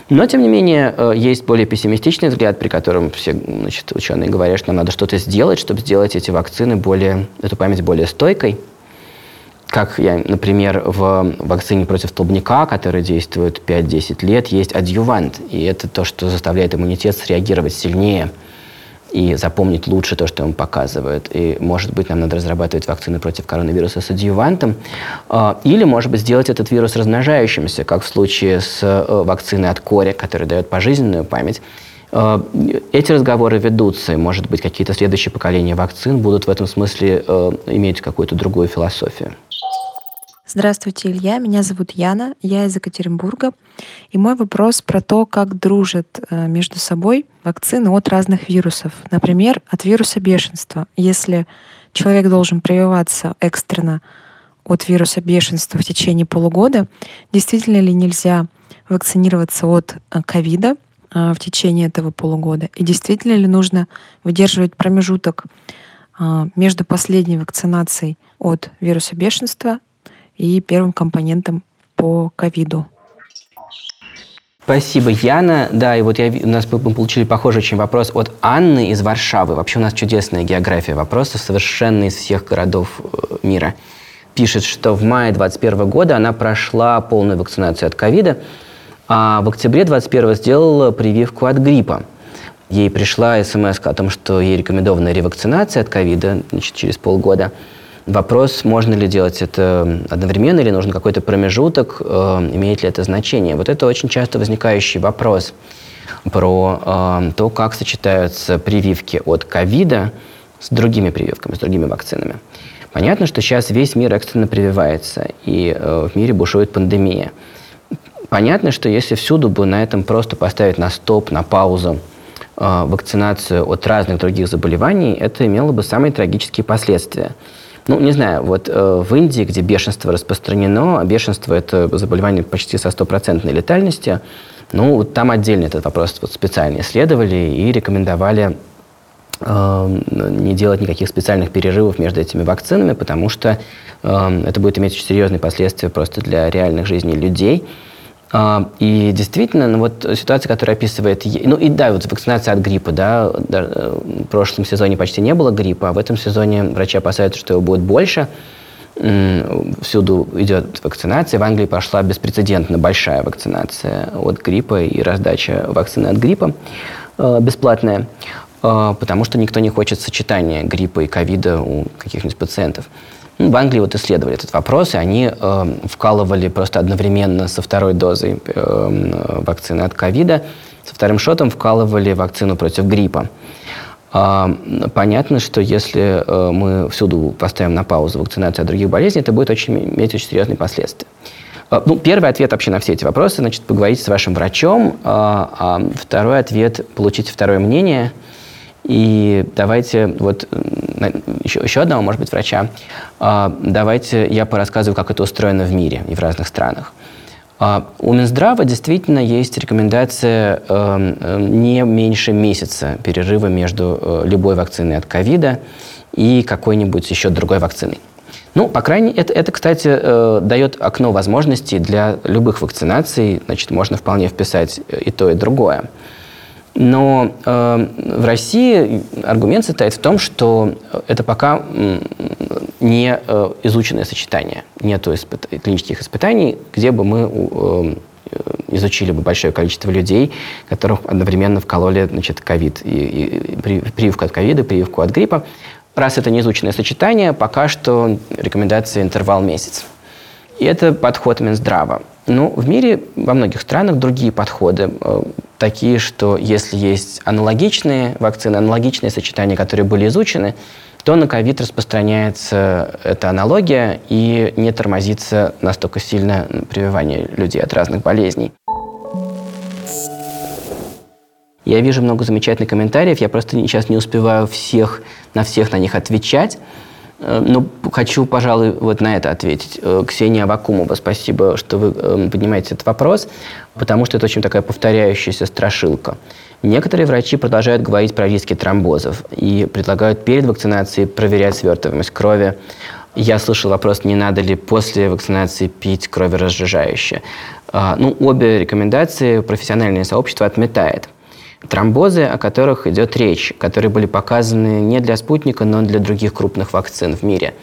Но, тем не менее, э, есть более пессимистичный взгляд, при котором все значит, ученые говорят, что нам надо что-то сделать, чтобы сделать эти вакцины более, эту память более стойкой. Как, я, например, в вакцине против столбняка, которая действует 5-10 лет, есть адъювант. И это то, что заставляет иммунитет среагировать сильнее – и запомнить лучше то, что ему показывают. И, может быть, нам надо разрабатывать вакцины против коронавируса с адъювантом. А, или, может быть, сделать этот вирус размножающимся, как в случае с э, вакциной от кори, которая дает пожизненную память. А, эти разговоры ведутся, и, может быть, какие-то следующие поколения вакцин будут в этом смысле э, иметь какую-то другую философию. Здравствуйте, Илья. Меня зовут Яна. Я из Екатеринбурга. И мой вопрос про то, как дружат э, между собой вакцины от разных вирусов. Например, от вируса бешенства. Если человек должен прививаться экстренно от вируса бешенства в течение полугода, действительно ли нельзя вакцинироваться от э, ковида э, в течение этого полугода? И действительно ли нужно выдерживать промежуток между последней вакцинацией от вируса бешенства и первым компонентом по ковиду. Спасибо, Яна. Да, и вот я, у нас мы получили похожий очень вопрос от Анны из Варшавы. Вообще у нас чудесная география вопросов, совершенно из всех городов э, мира. Пишет, что в мае 2021 года она прошла полную вакцинацию от ковида, а в октябре 2021 сделала прививку от гриппа. Ей пришла смс о том, что ей рекомендована ревакцинация от ковида через полгода – Вопрос, можно ли делать это одновременно или нужен какой-то промежуток, э, имеет ли это значение. Вот это очень часто возникающий вопрос про э, то, как сочетаются прививки от ковида с другими прививками, с другими вакцинами. Понятно, что сейчас весь мир экстренно прививается, и э, в мире бушует пандемия. Понятно, что если всюду бы на этом просто поставить на стоп, на паузу э, вакцинацию от разных других заболеваний, это имело бы самые трагические последствия. Ну, не знаю, вот э, в Индии, где бешенство распространено, а бешенство – это заболевание почти со стопроцентной летальностью, ну, там отдельно этот вопрос вот, специально исследовали и рекомендовали э, не делать никаких специальных перерывов между этими вакцинами, потому что э, это будет иметь очень серьезные последствия просто для реальных жизней людей. А, и действительно, ну вот ситуация, которая описывает... Ну и да, вот вакцинация от гриппа, да, э, в прошлом сезоне почти не было гриппа, а в этом сезоне врачи опасаются, что его будет больше. Всюду идет вакцинация. В Англии пошла беспрецедентно большая вакцинация от гриппа и раздача вакцины от гриппа э, бесплатная, э, потому что никто не хочет сочетания гриппа и ковида у каких-нибудь пациентов. Ну, в Англии вот исследовали этот вопрос, и они э, вкалывали просто одновременно со второй дозой э, вакцины от ковида, со вторым шотом вкалывали вакцину против гриппа. Понятно, что если э, мы всюду поставим на паузу вакцинацию от других болезней, это будет очень, иметь очень серьезные последствия. Э, ну, первый ответ вообще на все эти вопросы, значит, поговорить с вашим врачом, э, а второй ответ – получить второе мнение – и давайте, вот еще, еще одного, может быть, врача, а, давайте я порассказываю, как это устроено в мире и в разных странах. А, у Минздрава действительно есть рекомендация эм, не меньше месяца перерыва между э, любой вакциной от ковида и какой-нибудь еще другой вакциной. Ну, по крайней мере, это, это кстати, э, дает окно возможностей для любых вакцинаций. Значит, можно вполне вписать и то, и другое. Но э, в России аргумент состоит в том, что это пока не э, изученное сочетание. Нет испыт... клинических испытаний, где бы мы э, изучили бы большое количество людей, которых одновременно вкололи значит, ковид, и, и, прививку от ковида, прививку от гриппа. Раз это не изученное сочетание, пока что рекомендация интервал месяц. И это подход Минздрава. Ну, в мире во многих странах другие подходы, э, такие, что если есть аналогичные вакцины, аналогичные сочетания, которые были изучены, то на ковид распространяется эта аналогия и не тормозится настолько сильно прививание людей от разных болезней. Я вижу много замечательных комментариев, я просто сейчас не успеваю всех, на всех на них отвечать. Э, но хочу, пожалуй, вот на это ответить. Э, Ксения Авакумова, спасибо, что вы э, поднимаете этот вопрос, потому что это очень такая повторяющаяся страшилка. Некоторые врачи продолжают говорить про риски тромбозов и предлагают перед вакцинацией проверять свертываемость крови. Я слышал вопрос, не надо ли после вакцинации пить кроверазжижающее. А, ну, обе рекомендации профессиональное сообщество отметает тромбозы, о которых идет речь, которые были показаны не для спутника, но для других крупных вакцин в мире.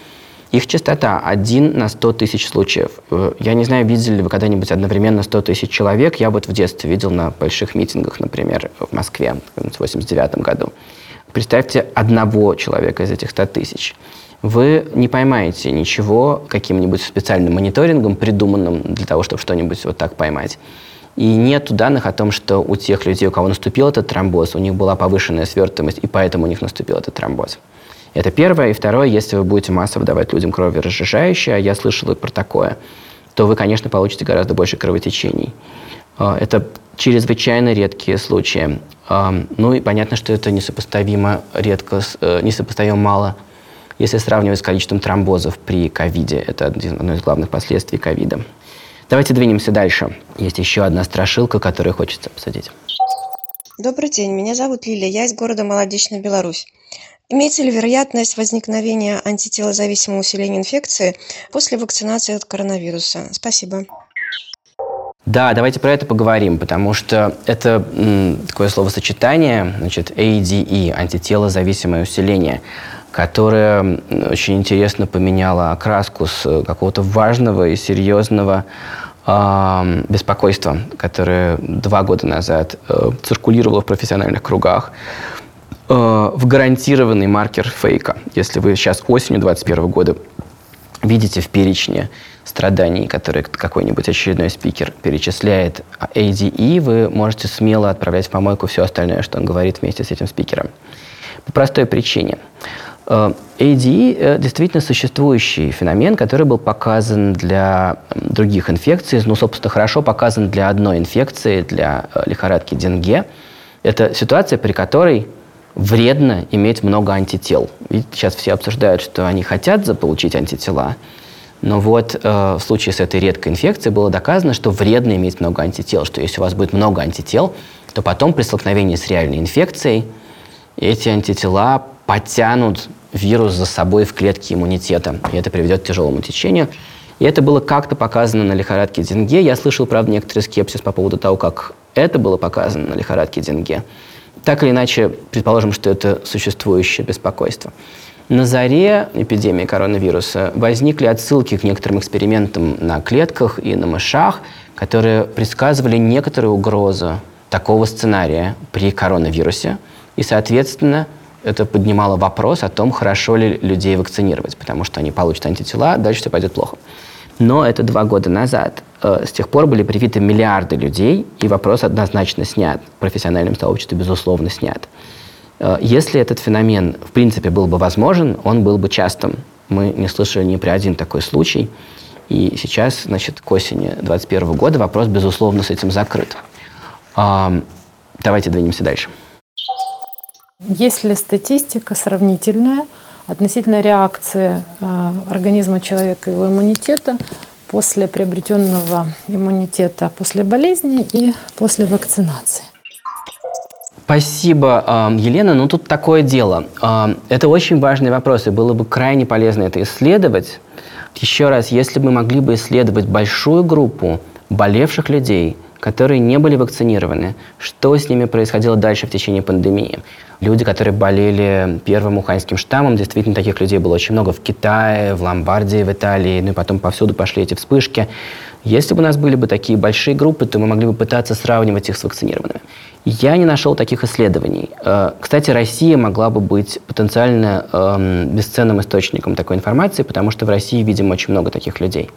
Их частота 1 на 100 тысяч случаев. Э, я не знаю, видели ли вы когда-нибудь одновременно 100 тысяч человек. Я вот в детстве видел на больших митингах, например, в Москве в 89 году. Представьте одного человека из этих 100 тысяч. Вы не поймаете ничего каким-нибудь специальным мониторингом, придуманным для того, чтобы что-нибудь вот так поймать. И нет данных о том, что у тех людей, у кого наступил этот тромбоз, у них была повышенная свертываемость, и поэтому у них наступил этот тромбоз. Это первое. И второе, если вы будете массово давать людям кроверазжижающее, а я слышал и про такое, то вы, конечно, получите гораздо больше кровотечений. А, это чрезвычайно редкие случаи. А, ну и понятно, что это несопоставимо редко, э, несопоставимо мало, если сравнивать с количеством тромбозов при ковиде. Это одно из главных последствий ковида. Давайте двинемся дальше. Есть еще одна страшилка, которую хочется обсудить. Добрый день, меня зовут Лилия, я из города Молодечная, Беларусь. Имеется ли вероятность возникновения антителозависимого усиления инфекции после вакцинации от коронавируса? Спасибо. Да, давайте про это поговорим, потому что это м, такое словосочетание, значит, ADE, антителозависимое усиление, которое очень интересно поменяло окраску с какого-то важного и серьезного беспокойства, которое два года назад э, циркулировало в профессиональных кругах Э, в гарантированный маркер фейка. Если вы сейчас осенью 2021 года видите в перечне страданий, которые какой-нибудь очередной спикер перечисляет ADE, вы можете смело отправлять в помойку все остальное, что он говорит вместе с этим спикером. По простой причине. ADE э, действительно существующий феномен, который был показан для других инфекций, ну, собственно, хорошо показан для одной инфекции, для э, лихорадки Денге. Это ситуация, при которой вредно иметь много антител. Ведь сейчас все обсуждают, что они хотят заполучить антитела, но вот э, в случае с этой редкой инфекцией было доказано, что вредно иметь много антител, что если у вас будет много антител, то потом при столкновении с реальной инфекцией эти антитела потянут вирус за собой в клетки иммунитета, и это приведет к тяжелому течению. И это было как-то показано на лихорадке Денге. Я слышал, правда, некоторый скепсис по поводу того, как это было показано на лихорадке Денге. Так или иначе, предположим, что это существующее беспокойство. На заре эпидемии коронавируса возникли отсылки к некоторым экспериментам на клетках и на мышах, которые предсказывали некоторую угрозу такого сценария при коронавирусе. И, соответственно, это поднимало вопрос о том, хорошо ли людей вакцинировать, потому что они получат антитела, дальше все пойдет плохо. Но это два года назад. Э, с тех пор были привиты миллиарды людей, и вопрос однозначно снят. В профессиональном безусловно, снят. Э, если этот феномен, в принципе, был бы возможен, он был бы частым. Мы не слышали ни при один такой случай. И сейчас, значит, к осени 2021 года вопрос, безусловно, с этим закрыт. Давайте двинемся дальше. Есть ли статистика сравнительная относительно реакции э, организма человека и его иммунитета после приобретенного иммунитета после болезни и после вакцинации. Спасибо, Елена. Ну, тут такое дело. Это очень важный вопрос, и было бы крайне полезно это исследовать. Еще раз, если бы мы могли бы исследовать большую группу болевших людей, которые не были вакцинированы, что с ними происходило дальше в течение пандемии. Люди, которые болели первым уханьским штаммом, действительно таких людей было очень много в Китае, в Ломбардии, в Италии, ну и потом повсюду пошли эти вспышки. Если бы у нас были бы такие большие группы, то мы могли бы пытаться сравнивать их с вакцинированными. Я не нашел таких исследований. Э, кстати, Россия могла бы быть потенциально эм, бесценным источником такой информации, потому что в России, видимо, очень много таких людей.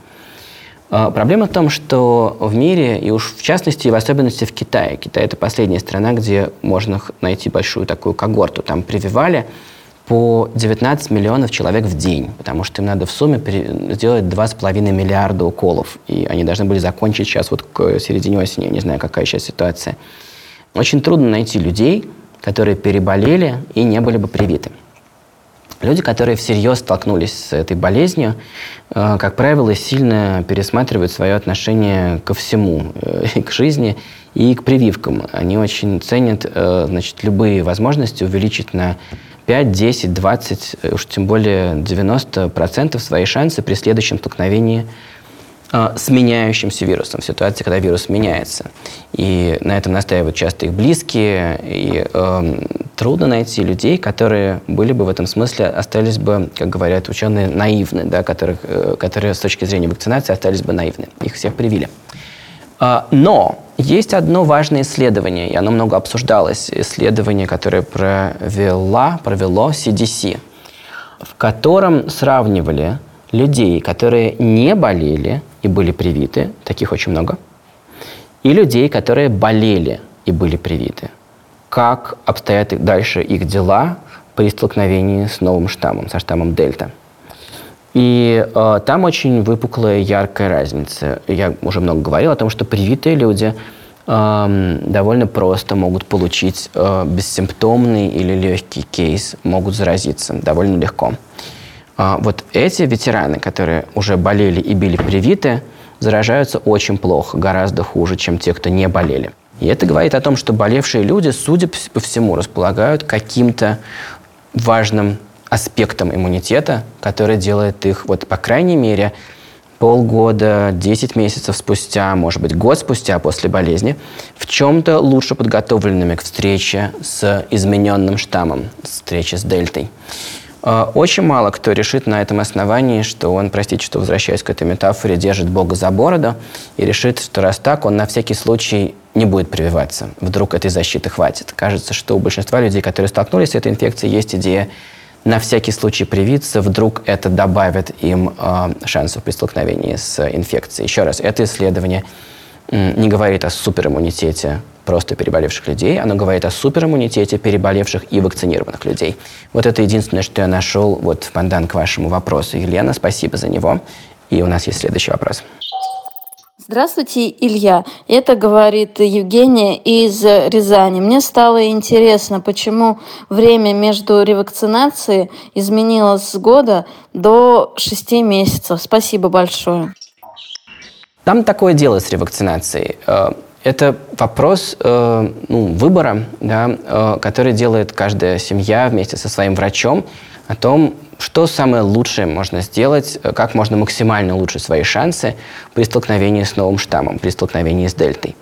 Э, проблема в том, что в мире, и уж в частности, и в особенности в Китае, Китай – это последняя страна, где можно найти большую такую когорту. Там прививали по 19 миллионов человек в день, потому что им надо в сумме сделать 2,5 миллиарда уколов. И они должны были закончить сейчас вот к середине осени. Я не знаю, какая сейчас ситуация. Очень трудно найти людей, которые переболели и не были бы привиты. Люди, которые всерьез столкнулись с этой болезнью, э, как правило, сильно пересматривают свое отношение ко всему, э, и к жизни, и к прививкам. Они очень ценят э, значит, любые возможности увеличить на 5, 10, 20, уж тем более 90% свои шансы при следующем столкновении э, с меняющимся вирусом, в ситуации, когда вирус меняется. И на этом настаивают часто их близкие. И э, трудно найти людей, которые были бы в этом смысле, остались бы, как говорят ученые, наивны, да, которых, э, которые с точки зрения вакцинации остались бы наивны. Их всех привили. Э, но есть одно важное исследование, и оно много обсуждалось, исследование, которое провела, провело CDC, в котором сравнивали людей, которые не болели и были привиты, таких очень много, и людей, которые болели и были привиты. Как обстоят дальше их дела при столкновении с новым штаммом, со штаммом Дельта. И э, там очень выпуклая, яркая разница. Я уже много говорил о том, что привитые люди э, довольно просто могут получить э, бессимптомный или легкий кейс, могут заразиться довольно легко. Э, вот эти ветераны, которые уже болели и были привиты, заражаются очень плохо, гораздо хуже, чем те, кто не болели. И это говорит о том, что болевшие люди, судя по всему, располагают каким-то важным аспектом иммунитета, который делает их, вот по крайней мере, полгода, 10 месяцев спустя, может быть, год спустя после болезни, в чем-то лучше подготовленными к встрече с измененным штаммом, встрече с дельтой. А, очень мало кто решит на этом основании, что он, простите, что возвращаясь к этой метафоре, держит Бога за бороду и решит, что раз так, он на всякий случай не будет прививаться. Вдруг этой защиты хватит. Кажется, что у большинства людей, которые столкнулись с этой инфекцией, есть идея на всякий случай привиться, вдруг это добавит им э, шансов при столкновении с инфекцией. Еще раз, это исследование не говорит о супериммунитете просто переболевших людей, оно говорит о супериммунитете переболевших и вакцинированных людей. Вот это единственное, что я нашел вот в пандан к вашему вопросу. Елена, спасибо за него. И у нас есть следующий вопрос. Здравствуйте, Илья. Это говорит Евгения из Рязани. Мне стало интересно, почему время между ревакцинацией изменилось с года до шести месяцев. Спасибо большое. Там такое дело с ревакцинацией. Это вопрос э, ну, выбора, да, э, который делает каждая семья вместе со своим врачом о том, что самое лучшее можно сделать, э, как можно максимально улучшить свои шансы при столкновении с новым штаммом, при столкновении с дельтой.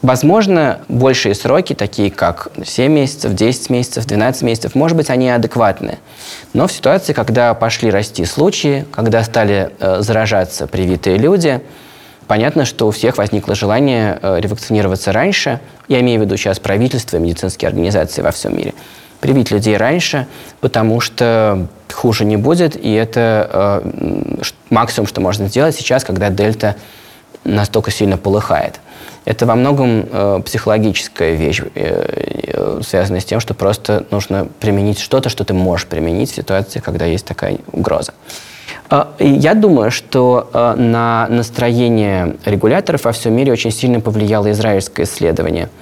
Возможно, большие сроки, такие как 7 месяцев, 10 месяцев, 12 месяцев, может быть, они адекватны. Но в ситуации, когда пошли расти случаи, когда стали э, заражаться привитые люди, понятно, что у всех возникло желание э, ревакцинироваться раньше. Я имею в виду сейчас правительство и медицинские организации во всем мире. Привить людей раньше, потому что хуже не будет, и это э, максимум, что можно сделать сейчас, когда дельта настолько сильно полыхает. Это во многом э, психологическая вещь, э, э, связанная с тем, что просто нужно применить что-то, что ты можешь применить в ситуации, когда есть такая угроза. Э, я думаю, что э, на настроение регуляторов во всем мире очень сильно повлияло израильское исследование –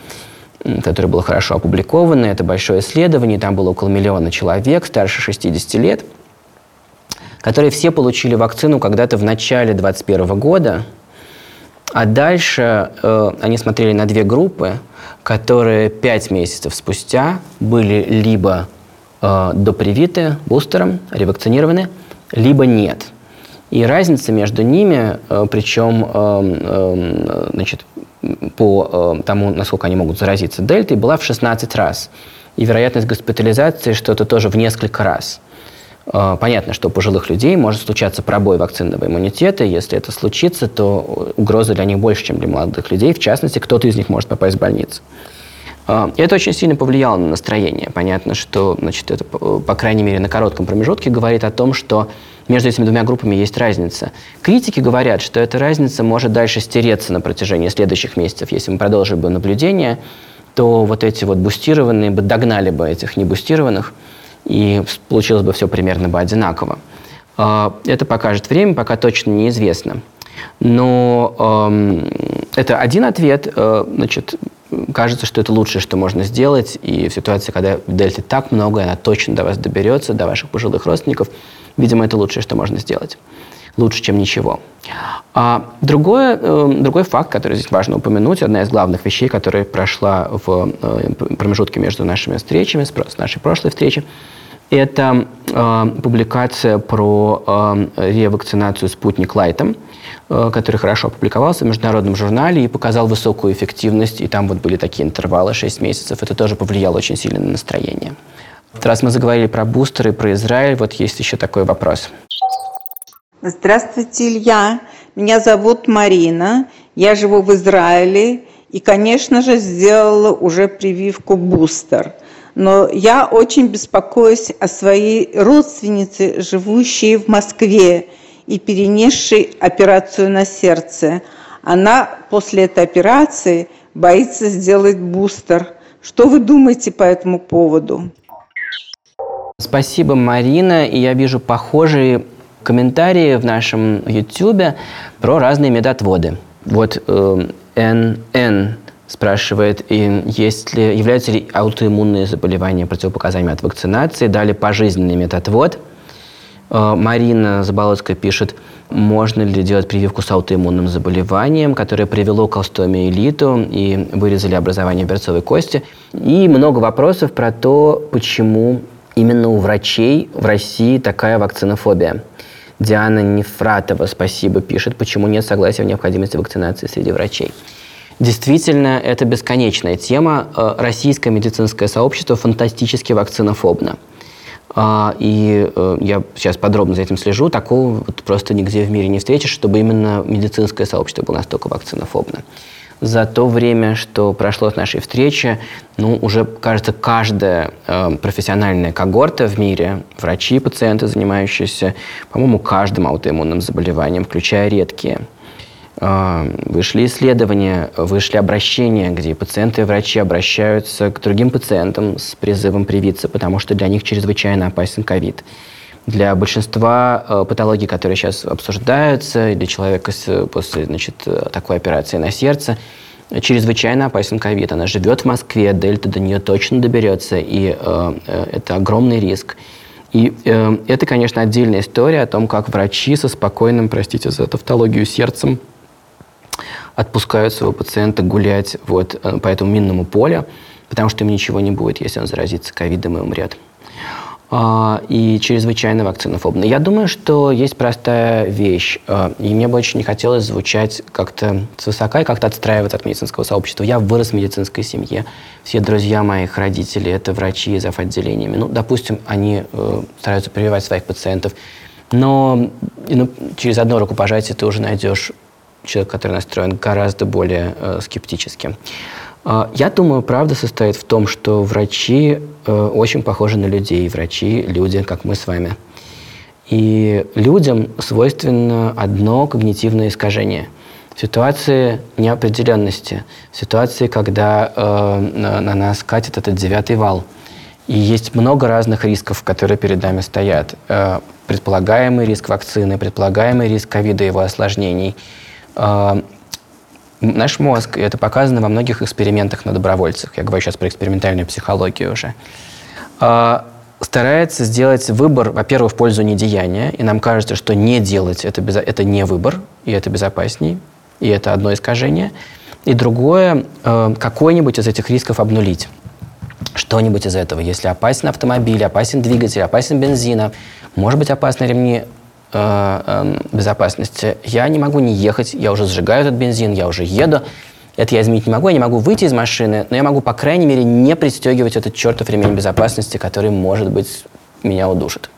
которое было хорошо опубликовано. Это большое исследование, там было около миллиона человек старше 60 лет, которые все получили вакцину когда-то в начале 2021 года. А дальше э, они смотрели на две группы, которые пять месяцев спустя были либо э, допривиты бустером, ревакцинированы, либо нет. И разница между ними, э, причем э, э, значит, по э, тому, насколько они могут заразиться дельтой, была в 16 раз. И вероятность госпитализации что-то тоже в несколько раз. А, понятно, что у пожилых людей может случаться пробой вакцинного иммунитета. Если это случится, то угроза для них больше, чем для молодых людей. В частности, кто-то из них может попасть в больницу. А, и это очень сильно повлияло на настроение. Понятно, что значит, это, по крайней мере, на коротком промежутке говорит о том, что между этими двумя группами есть разница. Критики говорят, что эта разница может дальше стереться на протяжении следующих месяцев. Если мы продолжим бы наблюдение, то вот эти вот бустированные бы догнали бы этих небустированных и получилось бы все примерно бы одинаково. А, это покажет время, пока точно неизвестно. Но э, это один ответ. Э, значит, кажется, что это лучшее, что можно сделать. И в ситуации, когда в дельте так много, она точно до вас доберется, до ваших пожилых родственников, видимо, это лучшее, что можно сделать. Лучше, чем ничего. А другое, э, другой факт, который здесь важно упомянуть, одна из главных вещей, которая прошла в э, промежутке между нашими встречами, с нашей прошлой встречей, это э, публикация про ревакцинацию «Спутник Лайтом», который хорошо опубликовался в международном журнале и показал высокую эффективность. И там вот были такие интервалы 6 месяцев. Это тоже повлияло очень сильно на настроение. Раз мы заговорили про бустеры, про Израиль, вот есть еще такой вопрос. Здравствуйте, Илья. Меня зовут Марина. Я живу в Израиле и, конечно же, сделала уже прививку бустер – но я очень беспокоюсь о своей родственнице, живущей в Москве и перенесшей операцию на сердце. Она после этой операции боится сделать бустер. Что вы думаете по этому поводу? Спасибо, Марина. И я вижу похожие комментарии в нашем YouTube про разные медотводы. Вот э, НН спрашивает, и есть ли, являются ли аутоиммунные заболевания противопоказаниями от вакцинации. Далее пожизненный методвод. Э, Марина Заболоцкая пишет, можно ли делать прививку с аутоиммунным заболеванием, которое привело к остеомиелиту и вырезали образование берцовой кости. И много вопросов про то, почему именно у врачей в России такая вакцинофобия. Диана Нефратова, спасибо, пишет, почему нет согласия в необходимости вакцинации среди врачей. Действительно, это бесконечная тема. Э, российское медицинское сообщество фантастически вакцинофобно. А, и э, я сейчас подробно за этим слежу. Такого вот просто нигде в мире не встретишь, чтобы именно медицинское сообщество было настолько вакцинофобно. За то время, что прошло с нашей встречи, ну, уже, кажется, каждая э, профессиональная когорта в мире, врачи, пациенты, занимающиеся, по-моему, каждым аутоиммунным заболеванием, включая редкие – вышли исследования, вышли обращения, где пациенты и врачи обращаются к другим пациентам с призывом привиться, потому что для них чрезвычайно опасен ковид. Для большинства э, патологий, которые сейчас обсуждаются, для человека после значит, такой операции на сердце, чрезвычайно опасен ковид. Она живет в Москве, дельта до нее точно доберется, и э, э, это огромный риск. И э, это, конечно, отдельная история о том, как врачи со спокойным, простите за тавтологию, сердцем отпускают своего пациента гулять вот э, по этому минному полю, потому что ему ничего не будет, если он заразится ковидом и умрет. А, и чрезвычайно вакцинофобно. Я думаю, что есть простая вещь, э, и мне бы очень не хотелось звучать как-то свысока и как-то отстраиваться от медицинского сообщества. Я вырос в медицинской семье. Все друзья моих родителей – это врачи из отделениями. Ну, допустим, они э, стараются прививать своих пациентов, но ну, через одно рукопожатие ты уже найдешь человек, который настроен гораздо более э, скептически. Э, я думаю, правда состоит в том, что врачи э, очень похожи на людей. Врачи – люди, как мы с вами. И людям свойственно одно когнитивное искажение. В ситуации неопределенности, в ситуации, когда э, на, на нас катит этот девятый вал. И есть много разных рисков, которые перед нами стоят. Э, предполагаемый риск вакцины, предполагаемый риск ковида и его осложнений – а, наш мозг, и это показано во многих экспериментах на добровольцах, я говорю сейчас про экспериментальную психологию уже, а, старается сделать выбор, во-первых, в пользу недеяния, и нам кажется, что не делать это, это не выбор, и это безопасней. и это одно искажение. И другое, э, какой-нибудь из этих рисков обнулить. Что-нибудь из этого. Если опасен автомобиль, опасен двигатель, опасен бензина, может быть, опасны ремни безопасности. Я не могу не ехать, я уже сжигаю этот бензин, я уже еду. Это я изменить не могу, я не могу выйти из машины, но я могу, по крайней мере, не пристегивать этот чертов ремень безопасности, который, может быть, меня удушит.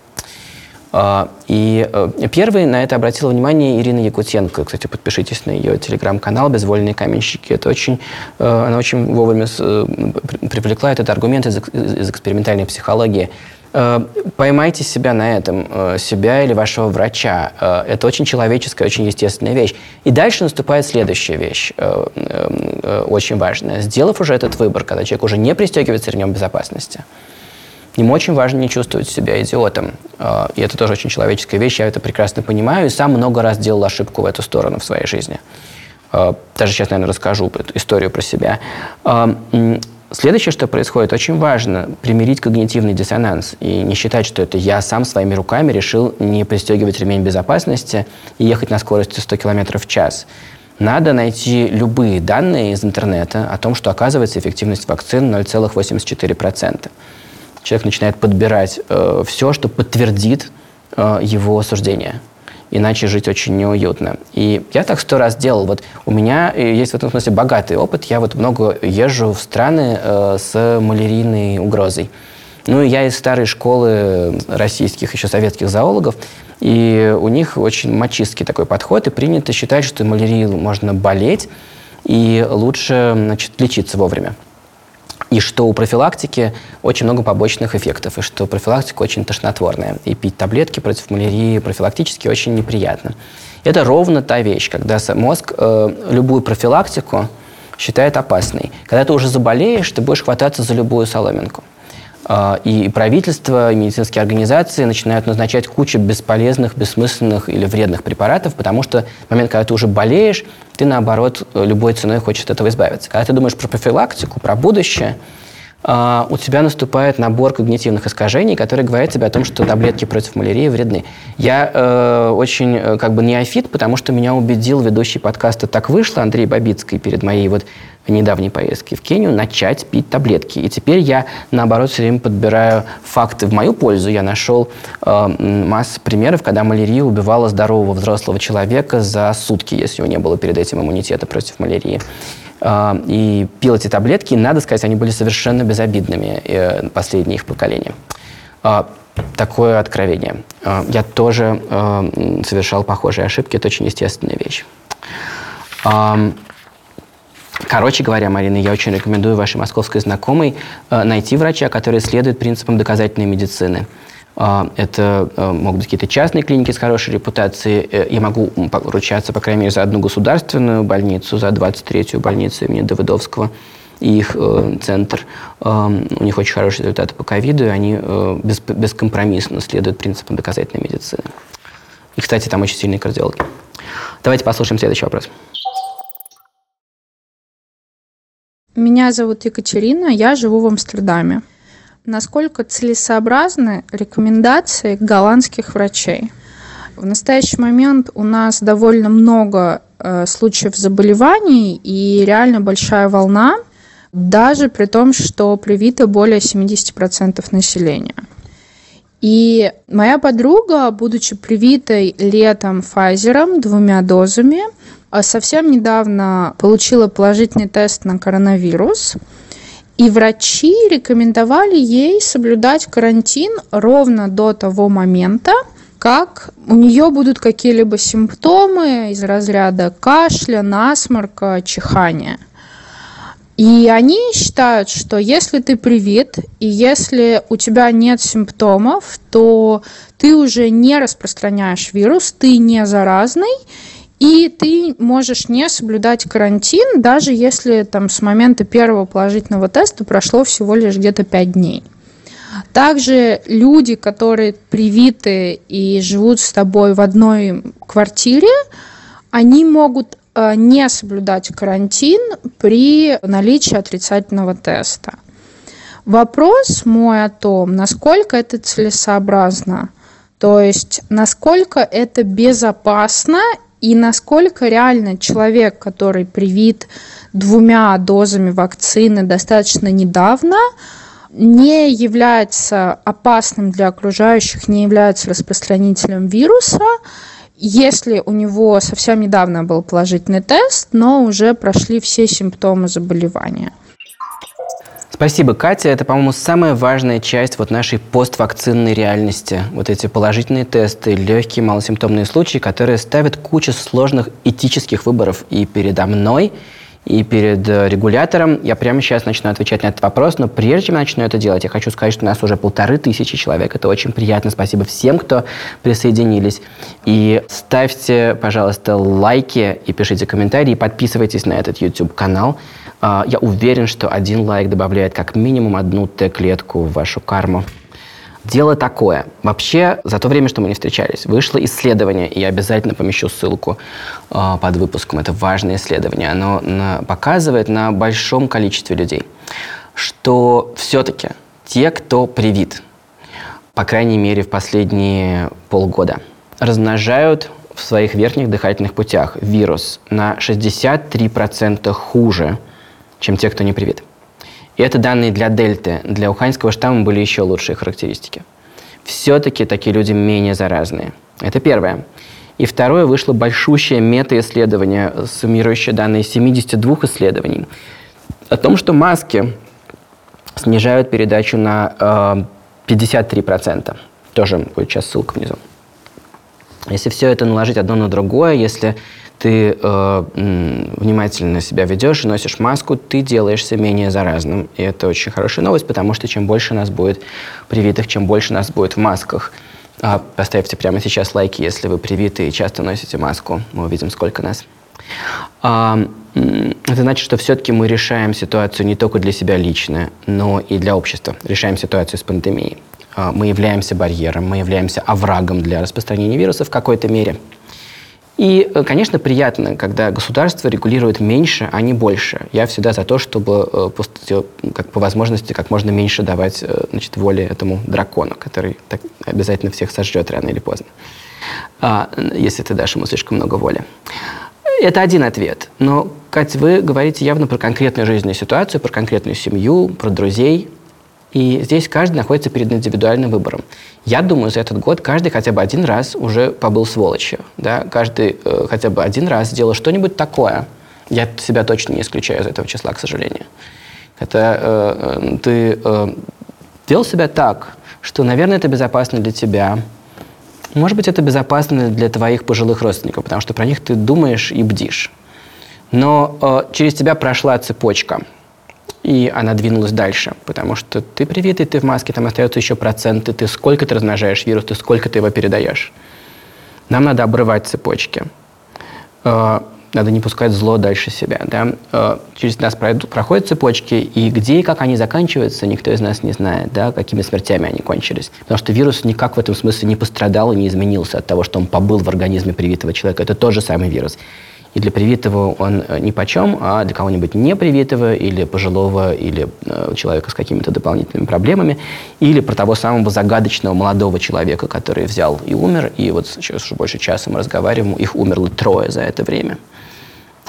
А, и э, первый на это обратила внимание Ирина Якутенко. Кстати, подпишитесь на ее телеграм-канал «Безвольные каменщики». Это очень, э, она очень вовремя э, привлекла этот аргумент из, из экспериментальной психологии. Поймайте себя на этом, себя или вашего врача. Это очень человеческая, очень естественная вещь. И дальше наступает следующая вещь, очень важная. Сделав уже этот выбор, когда человек уже не пристегивается ремнем безопасности – им очень важно не чувствовать себя идиотом. И это тоже очень человеческая вещь, я это прекрасно понимаю, и сам много раз делал ошибку в эту сторону в своей жизни. Даже сейчас, наверное, расскажу историю про себя. Следующее, что происходит, очень важно примирить когнитивный диссонанс и не считать, что это я сам своими руками решил не пристегивать ремень безопасности и ехать на скорости 100 км в час. Надо найти любые данные из интернета о том, что оказывается эффективность вакцин 0,84% человек начинает подбирать э, все, что подтвердит э, его суждение. Иначе жить очень неуютно. И я так сто раз делал. Вот у меня э, есть в этом смысле богатый опыт. Я вот много езжу в страны э, с малярийной угрозой. Ну, я из старой школы российских, еще советских зоологов, и у них очень мачистский такой подход, и принято считать, что малярией можно болеть, и лучше значит, лечиться вовремя и что у профилактики очень много побочных эффектов, и что профилактика очень тошнотворная. И пить таблетки против малярии профилактически очень неприятно. Это ровно та вещь, когда мозг э, любую профилактику считает опасной. Когда ты уже заболеешь, ты будешь хвататься за любую соломинку. А, и правительство, и медицинские организации начинают назначать кучу бесполезных, бессмысленных или вредных препаратов, потому что в момент, когда ты уже болеешь, ты, наоборот, любой ценой хочешь от этого избавиться. Когда ты думаешь про профилактику, про будущее, а, у тебя наступает набор когнитивных искажений, которые говорят тебе о том, что таблетки против малярии вредны. Я э, очень э, как бы неофит, потому что меня убедил ведущий подкаста «Так вышло» Андрей Бабицкий перед моей вот недавней поездки в Кению начать пить таблетки. И теперь я, наоборот, все время подбираю факты в мою пользу. Я нашел э, массу примеров, когда малярия убивала здорового взрослого человека за сутки, если у него не было перед этим иммунитета против малярии. Э, и пил эти таблетки, и, надо сказать, они были совершенно безобидными, э, последние их поколения. Э, такое откровение. Я тоже совершал похожие ошибки, это очень естественная вещь. Короче говоря, Марина, я очень рекомендую вашей московской знакомой э, найти врача, который следует принципам доказательной медицины. Э, это э, могут быть какие-то частные клиники с хорошей репутацией. Я могу поручаться, по крайней мере, за одну государственную больницу, за 23-ю больницу имени Давыдовского и их э, центр. Э, у них очень хорошие результаты по ковиду, и они э, без, бескомпромиссно следуют принципам доказательной медицины. И, кстати, там очень сильные кардиологи. Давайте послушаем следующий вопрос. Меня зовут Екатерина, я живу в Амстердаме. Насколько целесообразны рекомендации голландских врачей? В настоящий момент у нас довольно много э, случаев заболеваний и реально большая волна, даже при том, что привито более 70% населения. И моя подруга, будучи привитой летом Pfizer двумя дозами, совсем недавно получила положительный тест на коронавирус. И врачи рекомендовали ей соблюдать карантин ровно до того момента, как у нее будут какие-либо симптомы из разряда кашля, насморка, чихания. И они считают, что если ты привит, и если у тебя нет симптомов, то ты уже не распространяешь вирус, ты не заразный, и ты можешь не соблюдать карантин, даже если там с момента первого положительного теста прошло всего лишь где-то 5 дней. Также люди, которые привиты и живут с тобой в одной квартире, они могут э, не соблюдать карантин при наличии отрицательного теста. Вопрос мой о том, насколько это целесообразно, то есть насколько это безопасно и насколько реально человек, который привит двумя дозами вакцины достаточно недавно, не является опасным для окружающих, не является распространителем вируса, если у него совсем недавно был положительный тест, но уже прошли все симптомы заболевания. Спасибо, Катя. Это, по-моему, самая важная часть вот нашей поствакцинной реальности. Вот эти положительные тесты, легкие малосимптомные случаи, которые ставят кучу сложных этических выборов и передо мной, и перед э, регулятором. Я прямо сейчас начну отвечать на этот вопрос, но прежде чем начну это делать, я хочу сказать, что у нас уже полторы тысячи человек. Это очень приятно. Спасибо всем, кто присоединились. И ставьте, пожалуйста, лайки и пишите комментарии, и подписывайтесь на этот YouTube-канал. А, я уверен, что один лайк добавляет как минимум одну Т-клетку в вашу карму. Дело такое. Вообще, за то время, что мы не встречались, вышло исследование, и я обязательно помещу ссылку э, под выпуском. Это важное исследование. Оно на, показывает на большом количестве людей, что все-таки те, кто привит, по крайней мере, в последние полгода, размножают в своих верхних дыхательных путях вирус на 63% хуже, чем те, кто не привит. И это данные для дельты. Для уханьского штамма были еще лучшие характеристики. Все-таки такие люди менее заразные. Это первое. И второе, вышло большущее мета-исследование, суммирующее данные 72 исследований, о том, что маски снижают передачу на э, 53%. Тоже будет сейчас ссылка внизу. Если все это наложить одно на другое, если ты э, внимательно себя ведешь носишь маску, ты делаешься менее заразным. И это очень хорошая новость, потому что чем больше нас будет привитых, чем больше нас будет в масках. А, поставьте прямо сейчас лайки, если вы привиты и часто носите маску. Мы увидим, сколько нас. А, это значит, что все-таки мы решаем ситуацию не только для себя лично, но и для общества. Решаем ситуацию с пандемией. А, мы являемся барьером, мы являемся оврагом для распространения вируса в какой-то мере. И, э, конечно, приятно, когда государство регулирует меньше, а не больше. Я всегда за то, чтобы э, как по возможности как можно меньше давать э, значит, воли этому дракону, который так обязательно всех сожжет рано или поздно, а, если ты дашь ему слишком много воли. Это один ответ. Но, Катя, вы говорите явно про конкретную жизненную ситуацию, про конкретную семью, про друзей. И здесь каждый находится перед индивидуальным выбором. Я думаю, за этот год каждый хотя бы один раз уже побыл сволочью. Да? Каждый э, хотя бы один раз сделал что-нибудь такое. Я себя точно не исключаю из этого числа, к сожалению. Это э, э, ты э, вел себя так, что, наверное, это безопасно для тебя. Может быть, это безопасно для твоих пожилых родственников, потому что про них ты думаешь и бдишь. Но э, через тебя прошла цепочка – и она двинулась дальше, потому что ты привитый, ты в маске, там остаются еще проценты, ты сколько ты размножаешь вирус, ты сколько ты его передаешь. Нам надо обрывать цепочки. Э, надо не пускать зло дальше себя. Да? Э, через нас проходят цепочки, и где и как они заканчиваются, никто из нас не знает, да, какими смертями они кончились. Потому что вирус никак в этом смысле не пострадал и не изменился от того, что он побыл в организме привитого человека. Это тот же самый вирус. И для привитого он э, ни почем, а для кого-нибудь не привитого или пожилого, или э, человека с какими-то дополнительными проблемами, или про того самого загадочного молодого человека, который взял и умер, и вот сейчас уже больше часа мы разговариваем, их умерло трое за это время.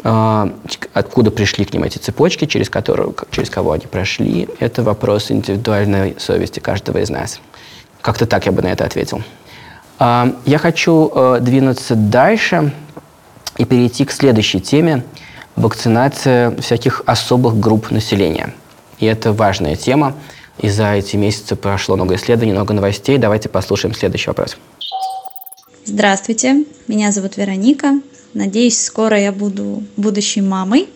А, откуда пришли к ним эти цепочки, через, которые, через кого они прошли, это вопрос индивидуальной совести каждого из нас. Как-то так я бы на это ответил. А, я хочу э, двинуться дальше и перейти к следующей теме – вакцинация всяких особых групп населения. И это важная тема. И за эти месяцы прошло много исследований, много новостей. Давайте послушаем следующий вопрос. Здравствуйте, меня зовут Вероника. Надеюсь, скоро я буду будущей мамой.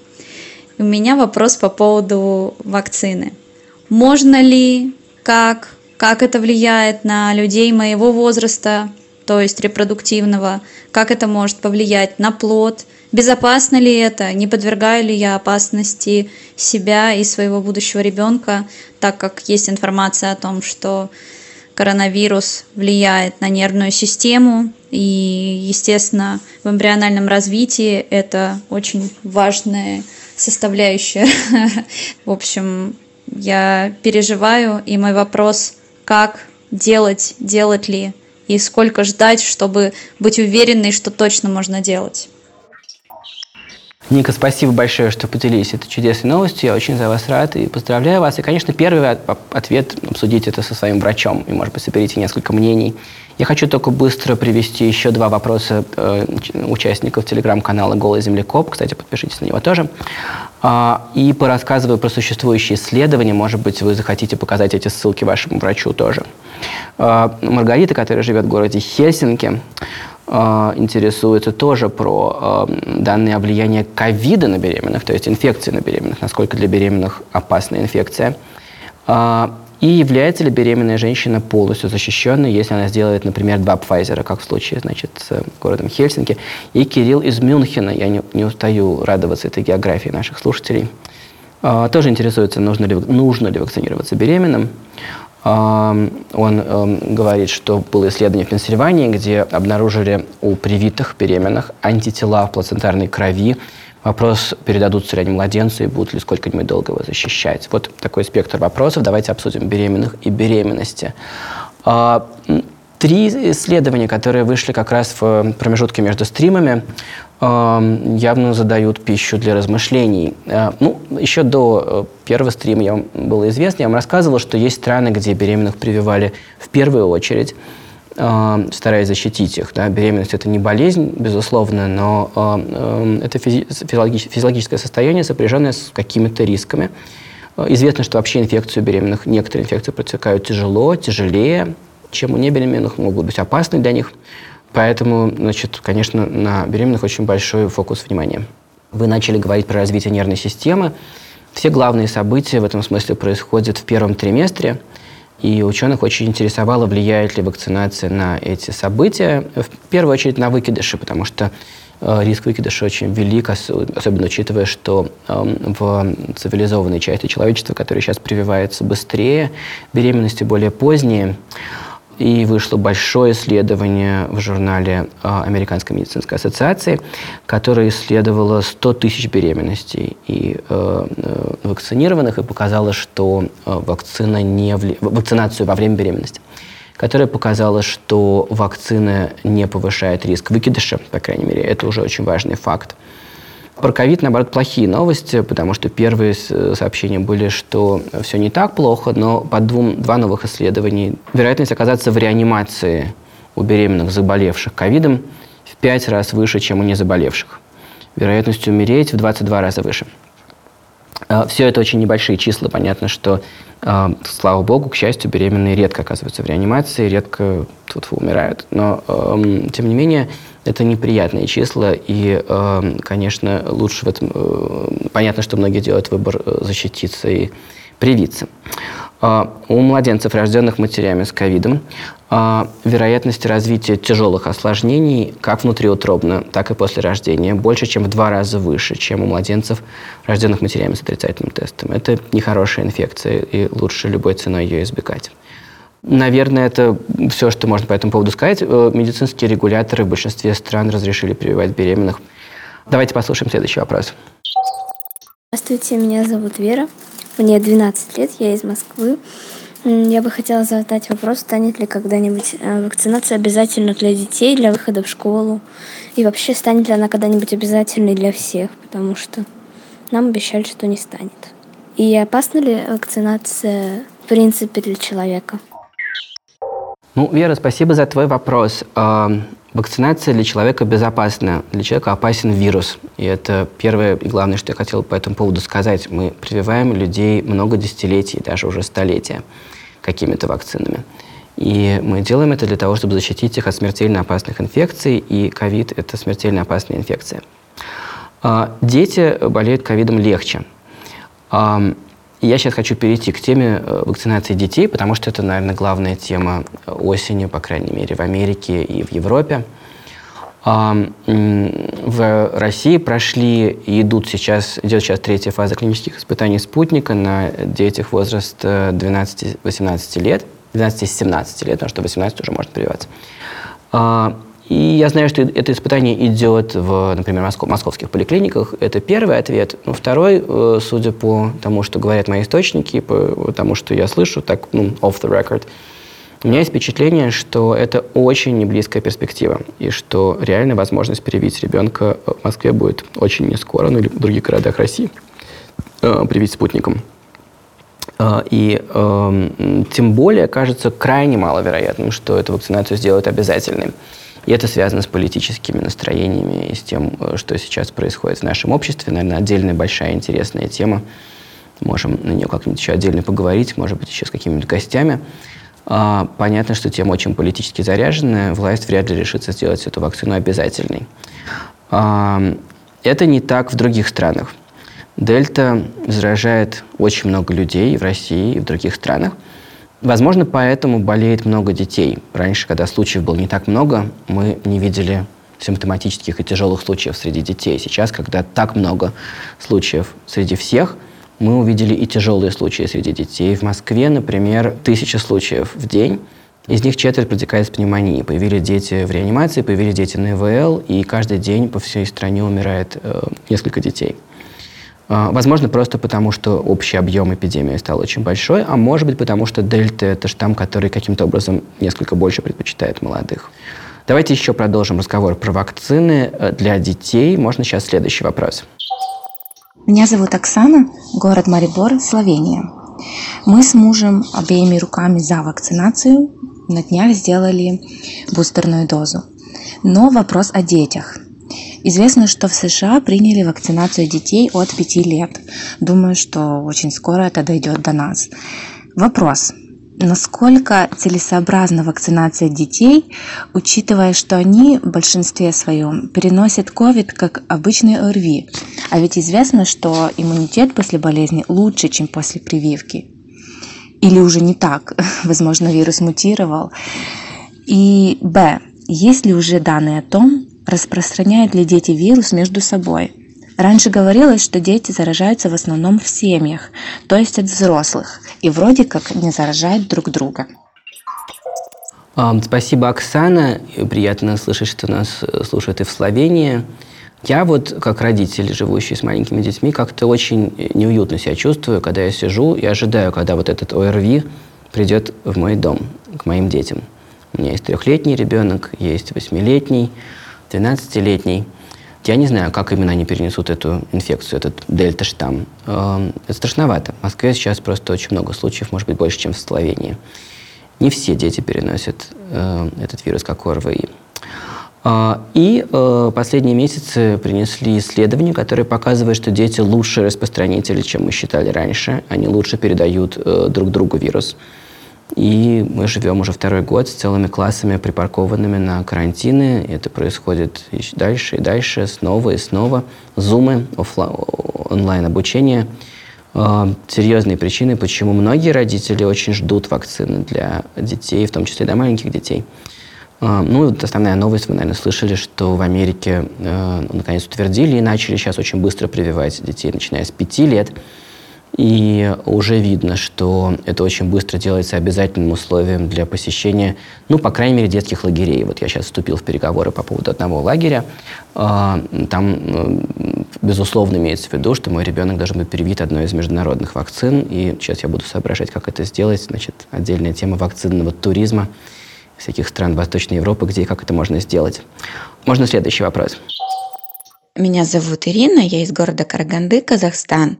У меня вопрос по поводу вакцины. Можно ли, как, как это влияет на людей моего возраста, то есть репродуктивного, как это может повлиять на плод, безопасно ли это, не подвергаю ли я опасности себя и своего будущего ребенка, так как есть информация о том, что коронавирус влияет на нервную систему, и, естественно, в эмбриональном развитии это очень важная составляющая. В общем, я переживаю, и мой вопрос, как делать, делать ли и сколько ждать, чтобы быть уверенной, что точно можно делать? Ника, спасибо большое, что поделились этой чудесной новостью. Я очень за вас рад и поздравляю вас. И, конечно, первый ответ – обсудить это со своим врачом. И, может быть, соберите несколько мнений. Я хочу только быстро привести еще два вопроса э, участников телеграм-канала «Голый землекоп». Кстати, подпишитесь на него тоже. А, и порассказываю про существующие исследования. Может быть, вы захотите показать эти ссылки вашему врачу тоже. А, Маргарита, которая живет в городе Хельсинки, а, интересуется тоже про данные о влиянии ковида на беременных, то есть инфекции на беременных, насколько для беременных опасна инфекция. И является ли беременная женщина полностью защищенной, если она сделает, например, два Pfizer, как в случае значит, с городом Хельсинки. И Кирилл из Мюнхена, я не, не устаю радоваться этой географии наших слушателей, а, тоже интересуется, нужно ли, нужно ли вакцинироваться беременным. А, он эм, говорит, что было исследование в Пенсильвании, где обнаружили у привитых беременных антитела в плацентарной крови Вопрос, передадутся ли они младенцу и будут ли сколько-нибудь долго его защищать. Вот такой спектр вопросов. Давайте обсудим беременных и беременности. А, три исследования, которые вышли как раз в промежутке между стримами, явно задают пищу для размышлений. А, ну, еще до э, первого стрима я вам было известно, я вам рассказывал, что есть страны, где беременных прививали в первую очередь. Э, стараясь защитить их. Да. Беременность – это не болезнь, безусловно, но э, это физи физиологическое состояние, сопряженное с какими-то рисками. Э, известно, что вообще инфекцию беременных, некоторые инфекции протекают тяжело, тяжелее, чем у небеременных, могут быть опасны для них. Поэтому, значит, конечно, на беременных очень большой фокус внимания. Вы начали говорить про развитие нервной системы. Все главные события в этом смысле происходят в первом триместре – и ученых очень интересовало, влияет ли вакцинация на эти события. В первую очередь на выкидыши, потому что э, риск выкидыша очень велик, особенно учитывая, что эм, в цивилизованной части человечества, которая сейчас прививается быстрее, беременности более поздние, и вышло большое исследование в журнале а, Американской медицинской ассоциации, которое исследовало 100 тысяч беременностей и э, э, вакцинированных и показало, что э, вакцина не вли... вакцинацию во время беременности которая показала, что вакцина не повышает риск выкидыша, по крайней мере, это уже очень важный факт. Про ковид, наоборот, плохие новости, потому что первые сообщения были, что все не так плохо, но по двум, два новых исследований вероятность оказаться в реанимации у беременных, заболевших ковидом, в пять раз выше, чем у незаболевших. Вероятность умереть в 22 раза выше. А, все это очень небольшие числа. Понятно, что, а, слава богу, к счастью, беременные редко оказываются в реанимации, редко тут умирают. Но, тем не менее, это неприятные числа, и, эм, конечно, лучше в этом... Э, понятно, что многие делают выбор э, защититься и привиться. А, у младенцев, рожденных матерями с ковидом, а, вероятность развития тяжелых осложнений как внутриутробно, так и после рождения больше, чем в два раза выше, чем у младенцев, рожденных матерями с отрицательным тестом. Это нехорошая инфекция, и лучше любой ценой ее избегать. Наверное, это все, что можно по этому поводу сказать. Э, медицинские регуляторы в большинстве стран разрешили прививать беременных. Давайте послушаем следующий вопрос. Здравствуйте, меня зовут Вера. Мне 12 лет, я из Москвы. Я бы хотела задать вопрос, станет ли когда-нибудь э, вакцинация обязательно для детей, для выхода в школу? И вообще, станет ли она когда-нибудь обязательной для всех? Потому что нам обещали, что не станет. И опасна ли вакцинация в принципе для человека? Ну, Вера, спасибо за твой вопрос. Э, вакцинация для человека безопасна. Для человека опасен вирус. И это первое и главное, что я хотел по этому поводу сказать. Мы прививаем людей много десятилетий, даже уже столетия какими-то вакцинами. И мы делаем это для того, чтобы защитить их от смертельно опасных инфекций, и ковид – это смертельно опасная инфекция. Э, дети болеют ковидом легче. И я сейчас хочу перейти к теме э, вакцинации детей, потому что это, наверное, главная тема осени, по крайней мере, в Америке и в Европе. В России прошли и идут сейчас, идет сейчас третья фаза клинических испытаний спутника на детях возраста 12-18 лет, 12-17 лет, потому что 18 уже можно прививаться. И я знаю, что это испытание идет в, например, москов, московских поликлиниках. Это первый ответ. Но второй, э, судя по тому, что говорят мои источники, по тому, что я слышу, так, ну, off the record, У меня есть впечатление, что это очень неблизкая перспектива, и что реально возможность привить ребенка в Москве будет очень не скоро, ну или в других городах России, э, привить спутником. Э, и э, тем более кажется крайне маловероятным, что эту вакцинацию сделают обязательной. И это связано с политическими настроениями и с тем, э, что сейчас происходит в нашем обществе. Наверное, отдельная большая интересная тема. Можем на нее как-нибудь еще отдельно поговорить, может быть, еще с какими-нибудь гостями. А, понятно, что тема очень политически заряженная. Власть вряд ли решится сделать эту вакцину обязательной. А, это не так в других странах. Дельта заражает очень много людей в России и в других странах. Возможно, поэтому болеет много детей. Раньше, когда случаев было не так много, мы не видели симптоматических и тяжелых случаев среди детей. Сейчас, когда так много случаев среди всех – мы увидели и тяжелые случаи среди детей. В Москве, например, тысяча случаев в день. Из них четверть протекает с пневмонией. Появились дети в реанимации, появились дети на ИВЛ, и каждый день по всей стране умирает э, несколько детей. Э, возможно, просто потому, что общий объем эпидемии стал очень большой, а может быть, потому что дельта – это штамм, который каким-то образом несколько больше предпочитает молодых. Давайте еще продолжим разговор про вакцины э, для детей. Можно сейчас следующий вопрос. Меня зовут Оксана, город Марибор, Словения. Мы с мужем обеими руками за вакцинацию. На днях сделали бустерную дозу. Но вопрос о детях. Известно, что в США приняли вакцинацию детей от 5 лет. Думаю, что очень скоро это дойдет до нас. Вопрос насколько целесообразна вакцинация детей, учитывая, что они в большинстве своем переносят COVID как обычный ОРВИ. А ведь известно, что иммунитет после болезни лучше, чем после прививки. Или уже не так, возможно, вирус мутировал. И Б. Есть ли уже данные о том, распространяют ли дети вирус между собой? Раньше говорилось, что дети заражаются в основном в семьях, то есть от взрослых, и вроде как не заражают друг друга. Спасибо, Оксана. Приятно слышать, что нас э, слушают и в Словении. Я вот, как родитель, живущий с маленькими детьми, как-то очень неуютно себя чувствую, когда я сижу и ожидаю, когда вот этот ОРВИ придет в мой дом, к моим детям. У меня есть трехлетний ребенок, есть восьмилетний, двенадцатилетний. Я не знаю, как именно они перенесут эту инфекцию, этот дельта-штамм. Эм, это страшновато. В Москве сейчас просто очень много случаев, может быть, больше, чем в Словении. Не все дети переносят э, этот вирус, как ОРВИ. Э, и э, последние месяцы принесли исследования, которые показывают, что дети лучше распространители, чем мы считали раньше. Они лучше передают друг другу вирус. И мы живем уже второй год с целыми классами, припаркованными на карантины. И это происходит еще дальше и дальше, снова и снова. Зумы, онлайн-обучение. Э, серьезные причины, почему многие родители очень ждут вакцины для детей, в том числе для маленьких детей. Э, ну, основная новость, вы, наверное, слышали, что в Америке э, наконец утвердили и начали сейчас очень быстро прививать детей, начиная с пяти лет. И уже видно, что это очень быстро делается обязательным условием для посещения, ну, по крайней мере, детских лагерей. Вот я сейчас вступил в переговоры по поводу одного лагеря. А, там, э, безусловно, имеется в виду, что мой ребенок должен быть привит одной из международных вакцин. И сейчас я буду соображать, как это сделать. Значит, отдельная тема вакцинного туризма всяких стран Восточной Европы, где и как это можно сделать. Можно следующий вопрос. Меня зовут Ирина, я из города Караганды, Казахстан.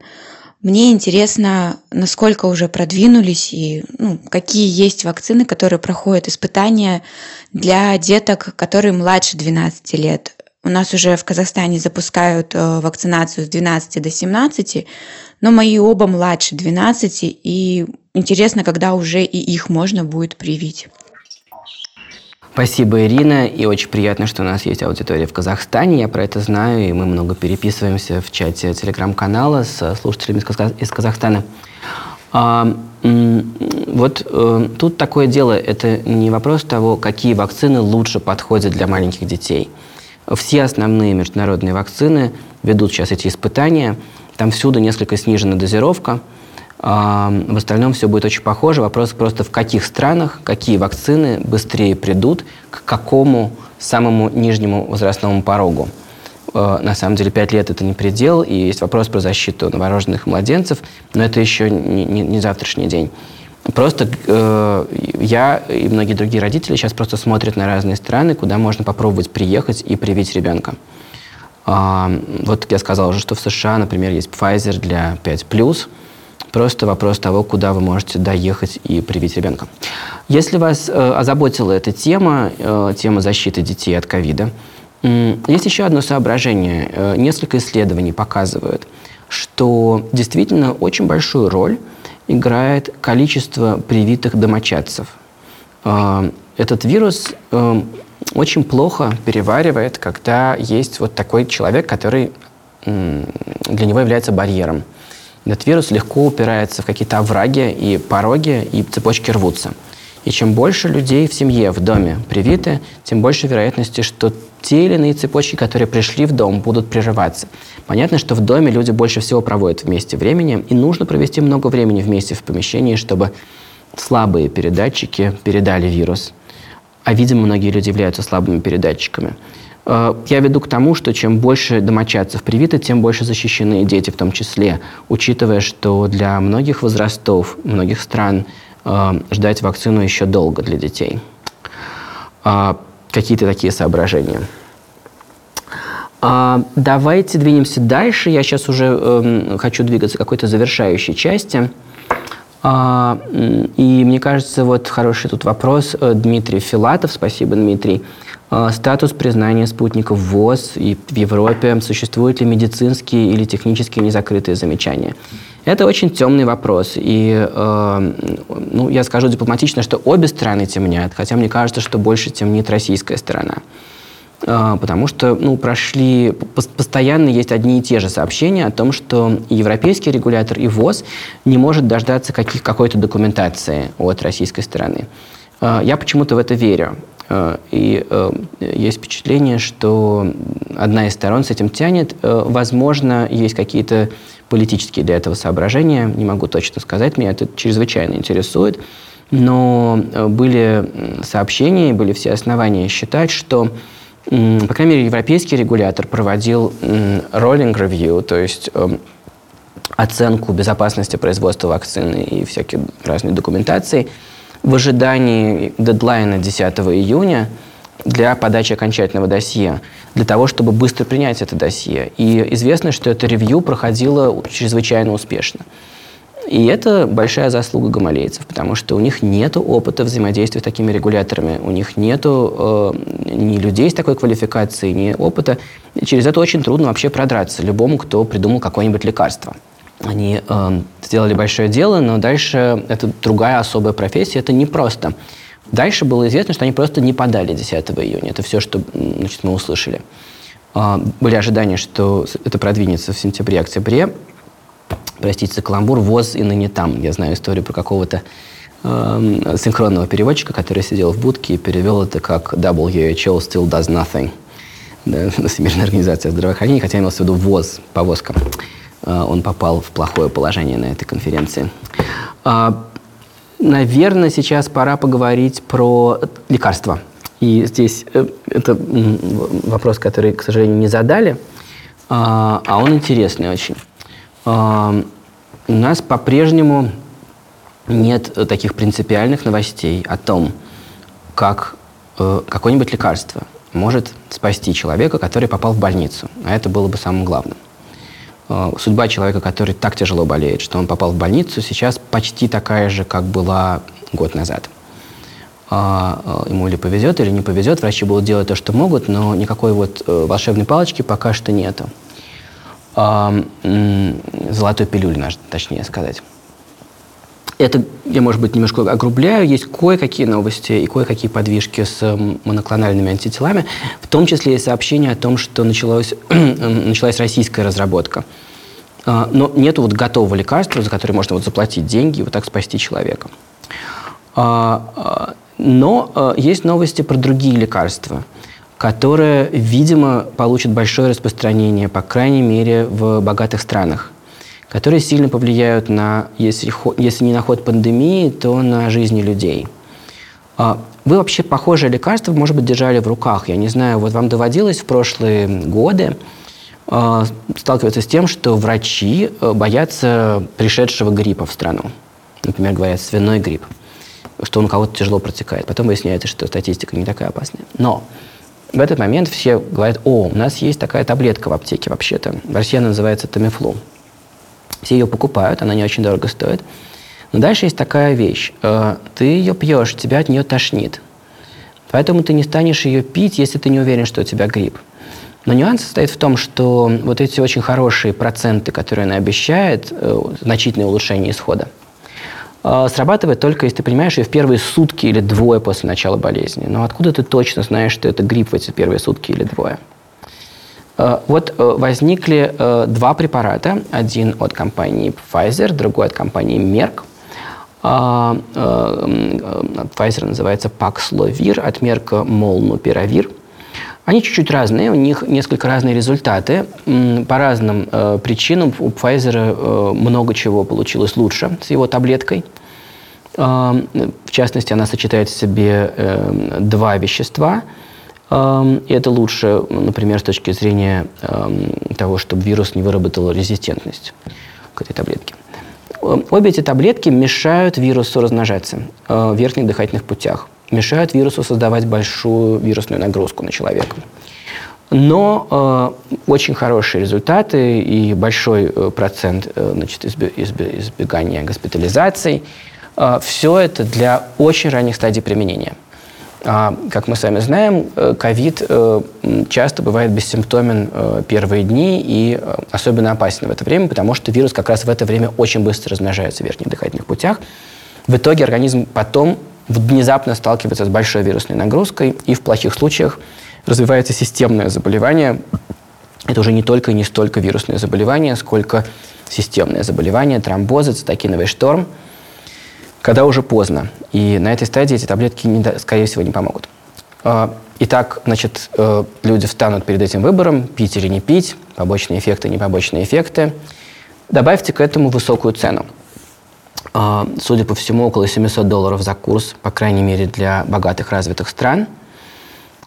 Мне интересно, насколько уже продвинулись и ну, какие есть вакцины, которые проходят испытания для деток, которые младше 12 лет. У нас уже в Казахстане запускают э, вакцинацию с 12 до 17, но мои оба младше 12, и интересно, когда уже и их можно будет привить. Спасибо, Ирина. И очень приятно, что у нас есть аудитория в Казахстане. Я про это знаю, и мы много переписываемся в чате телеграм-канала с слушателями из Казахстана. А, вот э, тут такое дело, это не вопрос того, какие вакцины лучше подходят для маленьких детей. Все основные международные вакцины ведут сейчас эти испытания. Там всюду несколько снижена дозировка – в остальном все будет очень похоже. Вопрос просто в каких странах, какие вакцины быстрее придут к какому самому нижнему возрастному порогу. Э, на самом деле 5 лет это не предел, и есть вопрос про защиту новорожденных младенцев, но это еще не, не, не завтрашний день. Просто э, я и многие другие родители сейчас просто смотрят на разные страны, куда можно попробовать приехать и привить ребенка. А, вот я сказал уже, что в США, например, есть Pfizer для 5+, Просто вопрос того, куда вы можете доехать и привить ребенка. Если вас э, озаботила эта тема, э, тема защиты детей от ковида, э, есть еще одно соображение. Э, несколько исследований показывают, что действительно очень большую роль играет количество привитых домочадцев. Э, этот вирус э, очень плохо переваривает, когда есть вот такой человек, который для него является барьером. Этот вирус легко упирается в какие-то овраги и пороги, и цепочки рвутся. И чем больше людей в семье, в доме привиты, тем больше вероятности, что те или иные цепочки, которые пришли в дом, будут прерываться. Понятно, что в доме люди больше всего проводят вместе времени, и нужно провести много времени вместе в помещении, чтобы слабые передатчики передали вирус. А, видимо, многие люди являются слабыми передатчиками. Э, я веду к тому, что чем больше домочадцев привито, тем больше защищены дети в том числе, учитывая, что для многих возрастов, многих стран э, ждать вакцину еще долго для детей. Э, какие-то такие соображения. Давайте двинемся дальше. Я сейчас уже эм, хочу двигаться к какой-то завершающей части. И мне кажется, вот хороший тут вопрос Дмитрий Филатов. Спасибо, Дмитрий. А, статус признания спутников ВОЗ и в Европе, существуют ли медицинские или технические незакрытые замечания. Это очень темный вопрос. И э, ну, я скажу дипломатично, что обе страны темнят, хотя мне кажется, что больше темнит российская сторона. Э, потому что ну, прошли, постоянно есть одни и те же сообщения о том, что европейский регулятор и ВОЗ не может дождаться каких, какой-то документации от российской стороны. Э, я почему-то в это верю. Э, и э, есть впечатление, что одна из сторон с этим тянет. Э, возможно, есть какие-то политические для этого соображения, не могу точно сказать, меня это чрезвычайно интересует. Но были сообщения, были все основания считать, что, по крайней мере, европейский регулятор проводил review, то есть оценку безопасности производства вакцины и всякие разные документации – в ожидании дедлайна 10 июня для подачи окончательного досье, для того, чтобы быстро принять это досье. И известно, что это ревью проходило чрезвычайно успешно. И это большая заслуга гамалейцев, потому что у них нет опыта взаимодействия с такими регуляторами, у них нет э, ни людей с такой квалификацией, ни опыта. И через это очень трудно вообще продраться любому, кто придумал какое-нибудь лекарство. Они э, сделали большое дело, но дальше это другая особая профессия, это непросто. Дальше было известно, что они просто не подали 10 июня. Это все, что значит, мы услышали. Э, были ожидания, что это продвинется в сентябре-октябре. Простите за каламбур, ВОЗ и ныне там. Я знаю историю про какого-то э, синхронного переводчика, который сидел в будке и перевел это как WHO still does nothing. Да, Всемирная организация здравоохранения, хотя имелся в виду ВОЗ, повозка. Э, он попал в плохое положение на этой конференции. А, наверное, сейчас пора поговорить про лекарства. И здесь э, это вопрос, который, к сожалению, не задали, а, а он интересный очень. А, у нас по-прежнему нет таких принципиальных новостей о том, как э, какое-нибудь лекарство может спасти человека, который попал в больницу. А это было бы самым главным. Э, судьба человека, который так тяжело болеет, что он попал в больницу, сейчас почти такая же, как была год назад. А, э, ему или повезет, или не повезет, врачи будут делать то, что могут, но никакой вот э, волшебной палочки пока что нету. А, золотой пилюли, точнее сказать. Это я, может быть, немножко огрубляю. Есть кое-какие новости и кое-какие подвижки с моноклональными антителами, в том числе и сообщение о том, что началось, началась российская разработка. А, но нет вот готового лекарства, за которое можно вот заплатить деньги и вот так спасти человека. А, а, но есть новости про другие лекарства, которые, видимо, получат большое распространение, по крайней мере, в богатых странах которые сильно повлияют на, если, если не на ход пандемии, то на жизни людей. А вы вообще похожее лекарство, может быть, держали в руках. Я не знаю, вот вам доводилось в прошлые годы сталкиваться с тем, что врачи э, боятся пришедшего гриппа в страну. например, говорят свиной грипп, что он у кого-то тяжело протекает. Потом выясняется, что статистика не такая опасная. Но в этот момент все говорят, о, у нас есть такая таблетка в аптеке вообще-то. В России она называется Тамифлу. Все ее покупают, она не очень дорого стоит. Но дальше есть такая вещь. Э, ты ее пьешь, тебя от нее тошнит. Поэтому ты не станешь ее пить, если ты не уверен, что у тебя грипп. Но нюанс состоит в том, что вот эти очень хорошие проценты, которые она обещает, э, значительное улучшение исхода, э, срабатывает только если ты понимаешь ее в первые сутки или двое после начала болезни. Но откуда ты точно знаешь, что это грипп в эти первые сутки или двое? Э, вот возникли два препарата. Один от компании Pfizer, другой от компании Merck. Pfizer называется Paxlovid, от Merck Molnupiravir – они чуть-чуть разные, у них несколько разные результаты. По разным э, причинам у Pfizer э, много чего получилось лучше с его таблеткой. Э, в частности, она сочетает в себе э, два вещества. И это лучше, например, с точки зрения того, чтобы вирус не выработал резистентность к этой таблетке. Обе эти таблетки мешают вирусу размножаться э, в верхних дыхательных путях мешают вирусу создавать большую вирусную нагрузку на человека. Но э, очень хорошие результаты и большой э, процент э, значит, избегания госпитализаций. Э, все это для очень ранних стадий применения. А, как мы сами знаем, э, ковид э, часто бывает бессимптомен э, первые дни и особенно опасен в это время, потому что вирус как раз в это время очень быстро размножается в верхних дыхательных путях. В итоге организм потом внезапно сталкивается с большой вирусной нагрузкой, и в плохих случаях развивается системное заболевание. Это уже не только и не столько вирусное заболевание, сколько системное заболевание, тромбозы, цитокиновый шторм, когда уже поздно. И на этой стадии эти таблетки, не, скорее всего, не помогут. А, итак, значит, э, люди встанут перед этим выбором, пить или не пить, побочные эффекты, не побочные эффекты. Добавьте к этому высокую цену. А, судя по всему, около 700 долларов за курс, по крайней мере, для богатых развитых стран.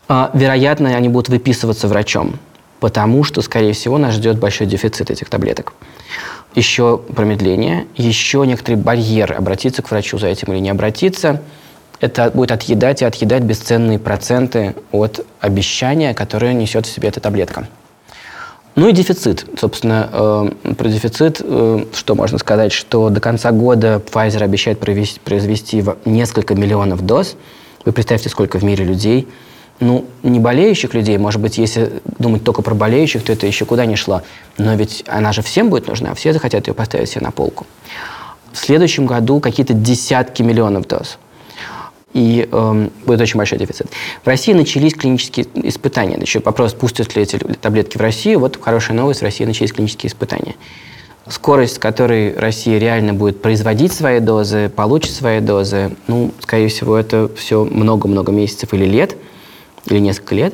А, вероятно, они будут выписываться врачом, потому что, скорее всего, нас ждет большой дефицит этих таблеток. Еще промедление, еще некоторый барьер обратиться к врачу за этим или не обратиться. Это будет отъедать и отъедать бесценные проценты от обещания, которое несет в себе эта таблетка. Ну и дефицит. Собственно, э, про дефицит, э, что можно сказать, что до конца года Pfizer обещает провести, произвести несколько миллионов доз. Вы представьте, сколько в мире людей. Ну, не болеющих людей, может быть, если думать только про болеющих, то это еще куда не шло. Но ведь она же всем будет нужна, все захотят ее поставить себе на полку. В следующем году какие-то десятки миллионов доз и э, будет очень большой дефицит. В России начались клинические испытания. Еще вопрос, пустят ли эти таблетки в Россию. Вот хорошая новость, в России начались клинические испытания. Скорость, с которой Россия реально будет производить свои дозы, получит свои дозы, ну, скорее всего, это все много-много месяцев или лет, или несколько лет.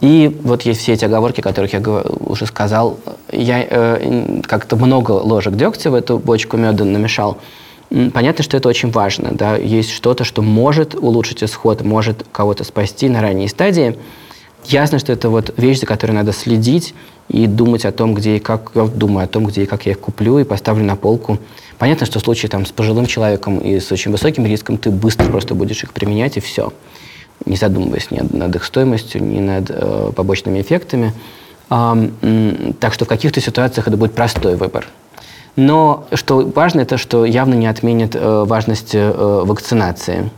И вот есть все эти оговорки, о которых я уже сказал. Я э, как-то много ложек дегтя в эту бочку меда намешал. Понятно, что это очень важно. Да? Есть что-то, что может улучшить исход, может кого-то спасти на ранней стадии. Ясно, что это вот вещь, за которой надо следить и думать о том, где и как, я думаю о том, где и как я их куплю и поставлю на полку. Понятно, что в случае там, с пожилым человеком и с очень высоким риском ты быстро просто будешь их применять, и все. Не задумываясь ни над их стоимостью, ни над э, побочными эффектами. А, так что в каких-то ситуациях это будет простой выбор. Но что важно, это что явно не отменит э, важность э, вакцинации.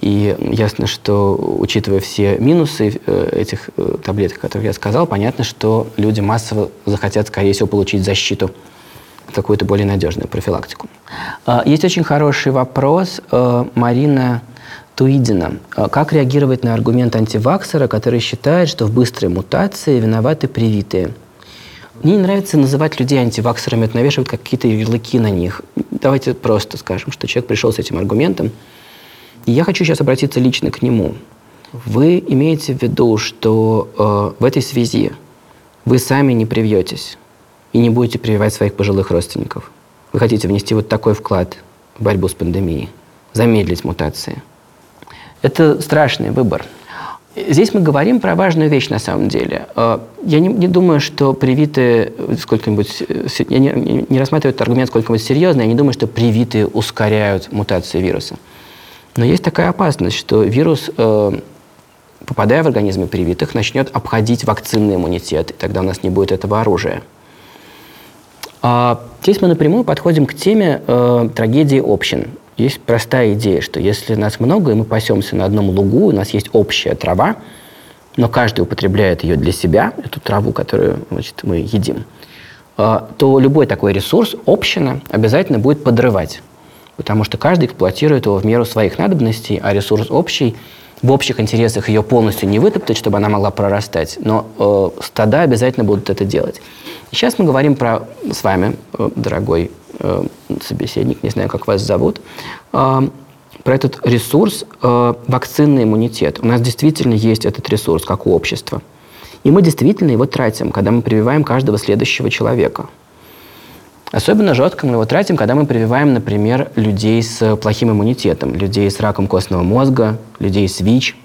И ясно, что, учитывая все минусы э, этих э, таблеток, которые я сказал, понятно, что люди массово захотят, скорее всего, получить защиту, какую-то более надежную профилактику. Э, есть очень хороший вопрос. Э, Марина Туидина. Э, как реагировать на аргумент антиваксера, который считает, что в быстрой мутации виноваты привитые? Мне не нравится называть людей антиваксерами, это навешивать какие-то ярлыки на них. Давайте просто скажем, что человек пришел с этим аргументом. И я хочу сейчас обратиться лично к нему. Вы имеете в виду, что э, в этой связи вы сами не привьетесь и не будете прививать своих пожилых родственников. Вы хотите внести вот такой вклад в борьбу с пандемией, замедлить мутации. Это страшный выбор. Здесь мы говорим про важную вещь на самом деле. Э, я не, не думаю, что привитые сколько-нибудь... Э, я не, не рассматриваю этот аргумент сколько-нибудь серьезно, я не думаю, что привитые ускоряют мутации вируса. Но есть такая опасность, что вирус, э, попадая в организмы привитых, начнет обходить вакцинный иммунитет, и тогда у нас не будет этого оружия. А здесь мы напрямую подходим к теме трагедии общин. Есть простая идея, что если нас много, и мы пасемся на одном лугу, у нас есть общая трава, но каждый употребляет ее для себя, эту траву, которую значит, мы едим, а, то любой такой ресурс община обязательно будет подрывать, потому что каждый эксплуатирует его в меру своих надобностей, а ресурс общий в общих интересах ее полностью не вытоптать, чтобы она могла прорастать, но э, стада обязательно будут это делать. Сейчас мы говорим про с вами, э, дорогой э, собеседник, не знаю, как вас зовут, э, про этот ресурс э, вакцинный иммунитет. У нас действительно есть этот ресурс, как у общества. И мы действительно его тратим, когда мы прививаем каждого следующего человека. Особенно жестко мы его тратим, когда мы прививаем, например, людей с плохим иммунитетом, людей с раком костного мозга, людей с ВИЧ.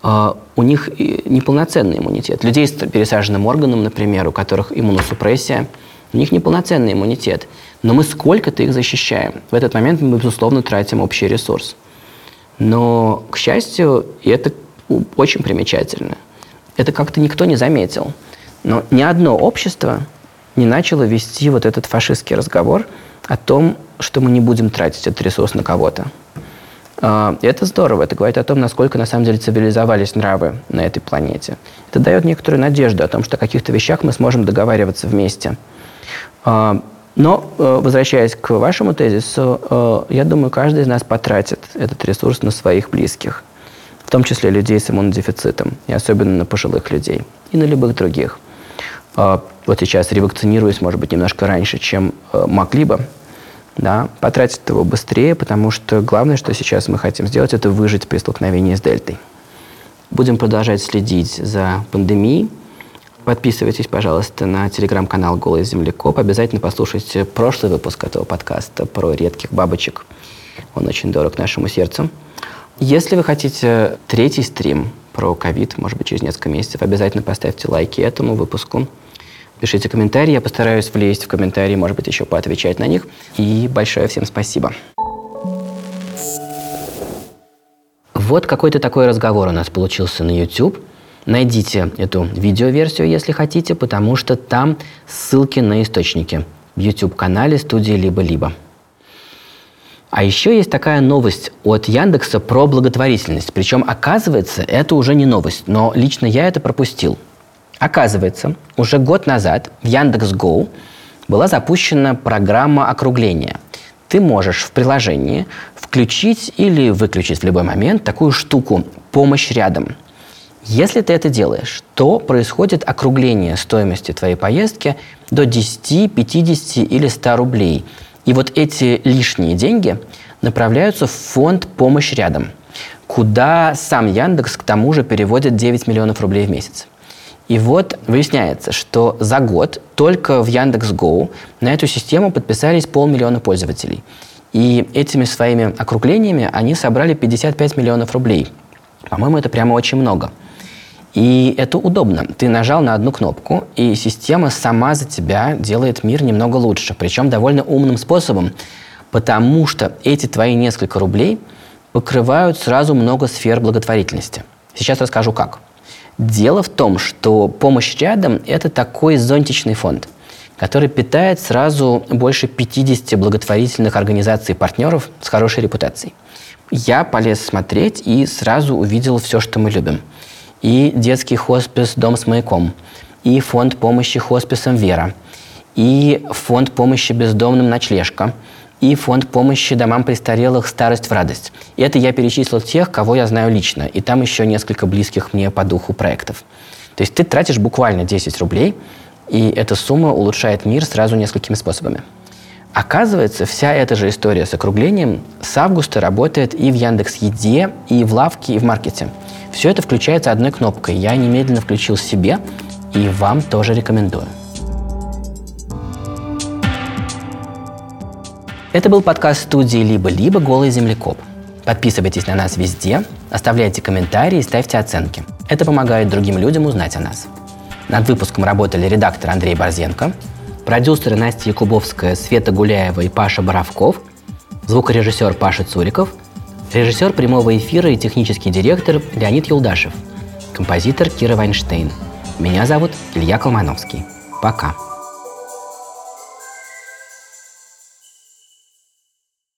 Uh, у них неполноценный иммунитет. Людей с пересаженным органом, например, у которых иммуносупрессия – у них неполноценный иммунитет. Но мы сколько-то их защищаем. В этот момент мы, безусловно, тратим общий ресурс. Но, к счастью, и это очень примечательно, это как-то никто не заметил. Но ни одно общество не начало вести вот этот фашистский разговор о том, что мы не будем тратить этот ресурс на кого-то. А, это здорово. Это говорит о том, насколько на самом деле цивилизовались нравы на этой планете. Это дает некоторую надежду о том, что о каких-то вещах мы сможем договариваться вместе – а, но, э, возвращаясь к вашему тезису, э, я думаю, каждый из нас потратит этот ресурс на своих близких, в том числе людей с иммунодефицитом, и особенно на пожилых людей, и на любых других. А, вот сейчас ревакцинируюсь, может быть, немножко раньше, чем э, могли бы, да, потратить его быстрее, потому что главное, что сейчас мы хотим сделать, это выжить при столкновении с дельтой. Будем продолжать следить за пандемией, Подписывайтесь, пожалуйста, на телеграм-канал «Голый землекоп». Обязательно послушайте прошлый выпуск этого подкаста про редких бабочек. Он очень дорог нашему сердцу. Если вы хотите третий стрим про ковид, может быть, через несколько месяцев, обязательно поставьте лайки этому выпуску. Пишите комментарии, я постараюсь влезть в комментарии, может быть, еще поотвечать на них. И большое всем спасибо. Вот какой-то такой разговор у нас получился на YouTube. Найдите эту видеоверсию, если хотите, потому что там ссылки на источники в YouTube-канале студии «Либо-либо». А еще есть такая новость от Яндекса про благотворительность. Причем, оказывается, это уже не новость, но лично я это пропустил. Оказывается, уже год назад в Яндекс.Го была запущена программа округления. Ты можешь в приложении включить или выключить в любой момент такую штуку «Помощь рядом». Если ты это делаешь, то происходит округление стоимости твоей поездки до 10, 50 или 100 рублей. И вот эти лишние деньги направляются в фонд «Помощь рядом», куда сам Яндекс к тому же переводит 9 миллионов рублей в месяц. И вот выясняется, что за год только в Яндекс.Го на эту систему подписались полмиллиона пользователей. И этими своими округлениями они собрали 55 миллионов рублей. По-моему, это прямо очень много – и это удобно. Ты нажал на одну кнопку, и система сама за тебя делает мир немного лучше. Причем довольно умным способом, потому что эти твои несколько рублей покрывают сразу много сфер благотворительности. Сейчас расскажу как. Дело в том, что помощь рядом – это такой зонтичный фонд, который питает сразу больше 50 благотворительных организаций и партнеров с хорошей репутацией. Я полез смотреть и сразу увидел все, что мы любим – и детский хоспис «Дом с маяком», и фонд помощи хосписам «Вера», и фонд помощи бездомным «Ночлежка», и фонд помощи домам престарелых «Старость в радость». И это я перечислил тех, кого я знаю лично, и там еще несколько близких мне по духу проектов. То есть ты тратишь буквально 10 рублей, и эта сумма улучшает мир сразу несколькими способами. Оказывается, вся эта же история с округлением с августа работает и в Яндекс Еде, и в лавке, и в маркете – все это включается одной кнопкой. Я немедленно включил себе и вам тоже рекомендую. Это был подкаст студии «Либо-либо. Голый землекоп». Подписывайтесь на нас везде, оставляйте комментарии и ставьте оценки. Это помогает другим людям узнать о нас. Над выпуском работали редактор Андрей Борзенко, продюсеры Настя Якубовская, Света Гуляева и Паша Боровков, звукорежиссер Паша Цуриков, режиссер прямого эфира и технический директор Леонид Юлдашев, композитор Кира Вайнштейн. Меня зовут Илья Колмановский. Пока.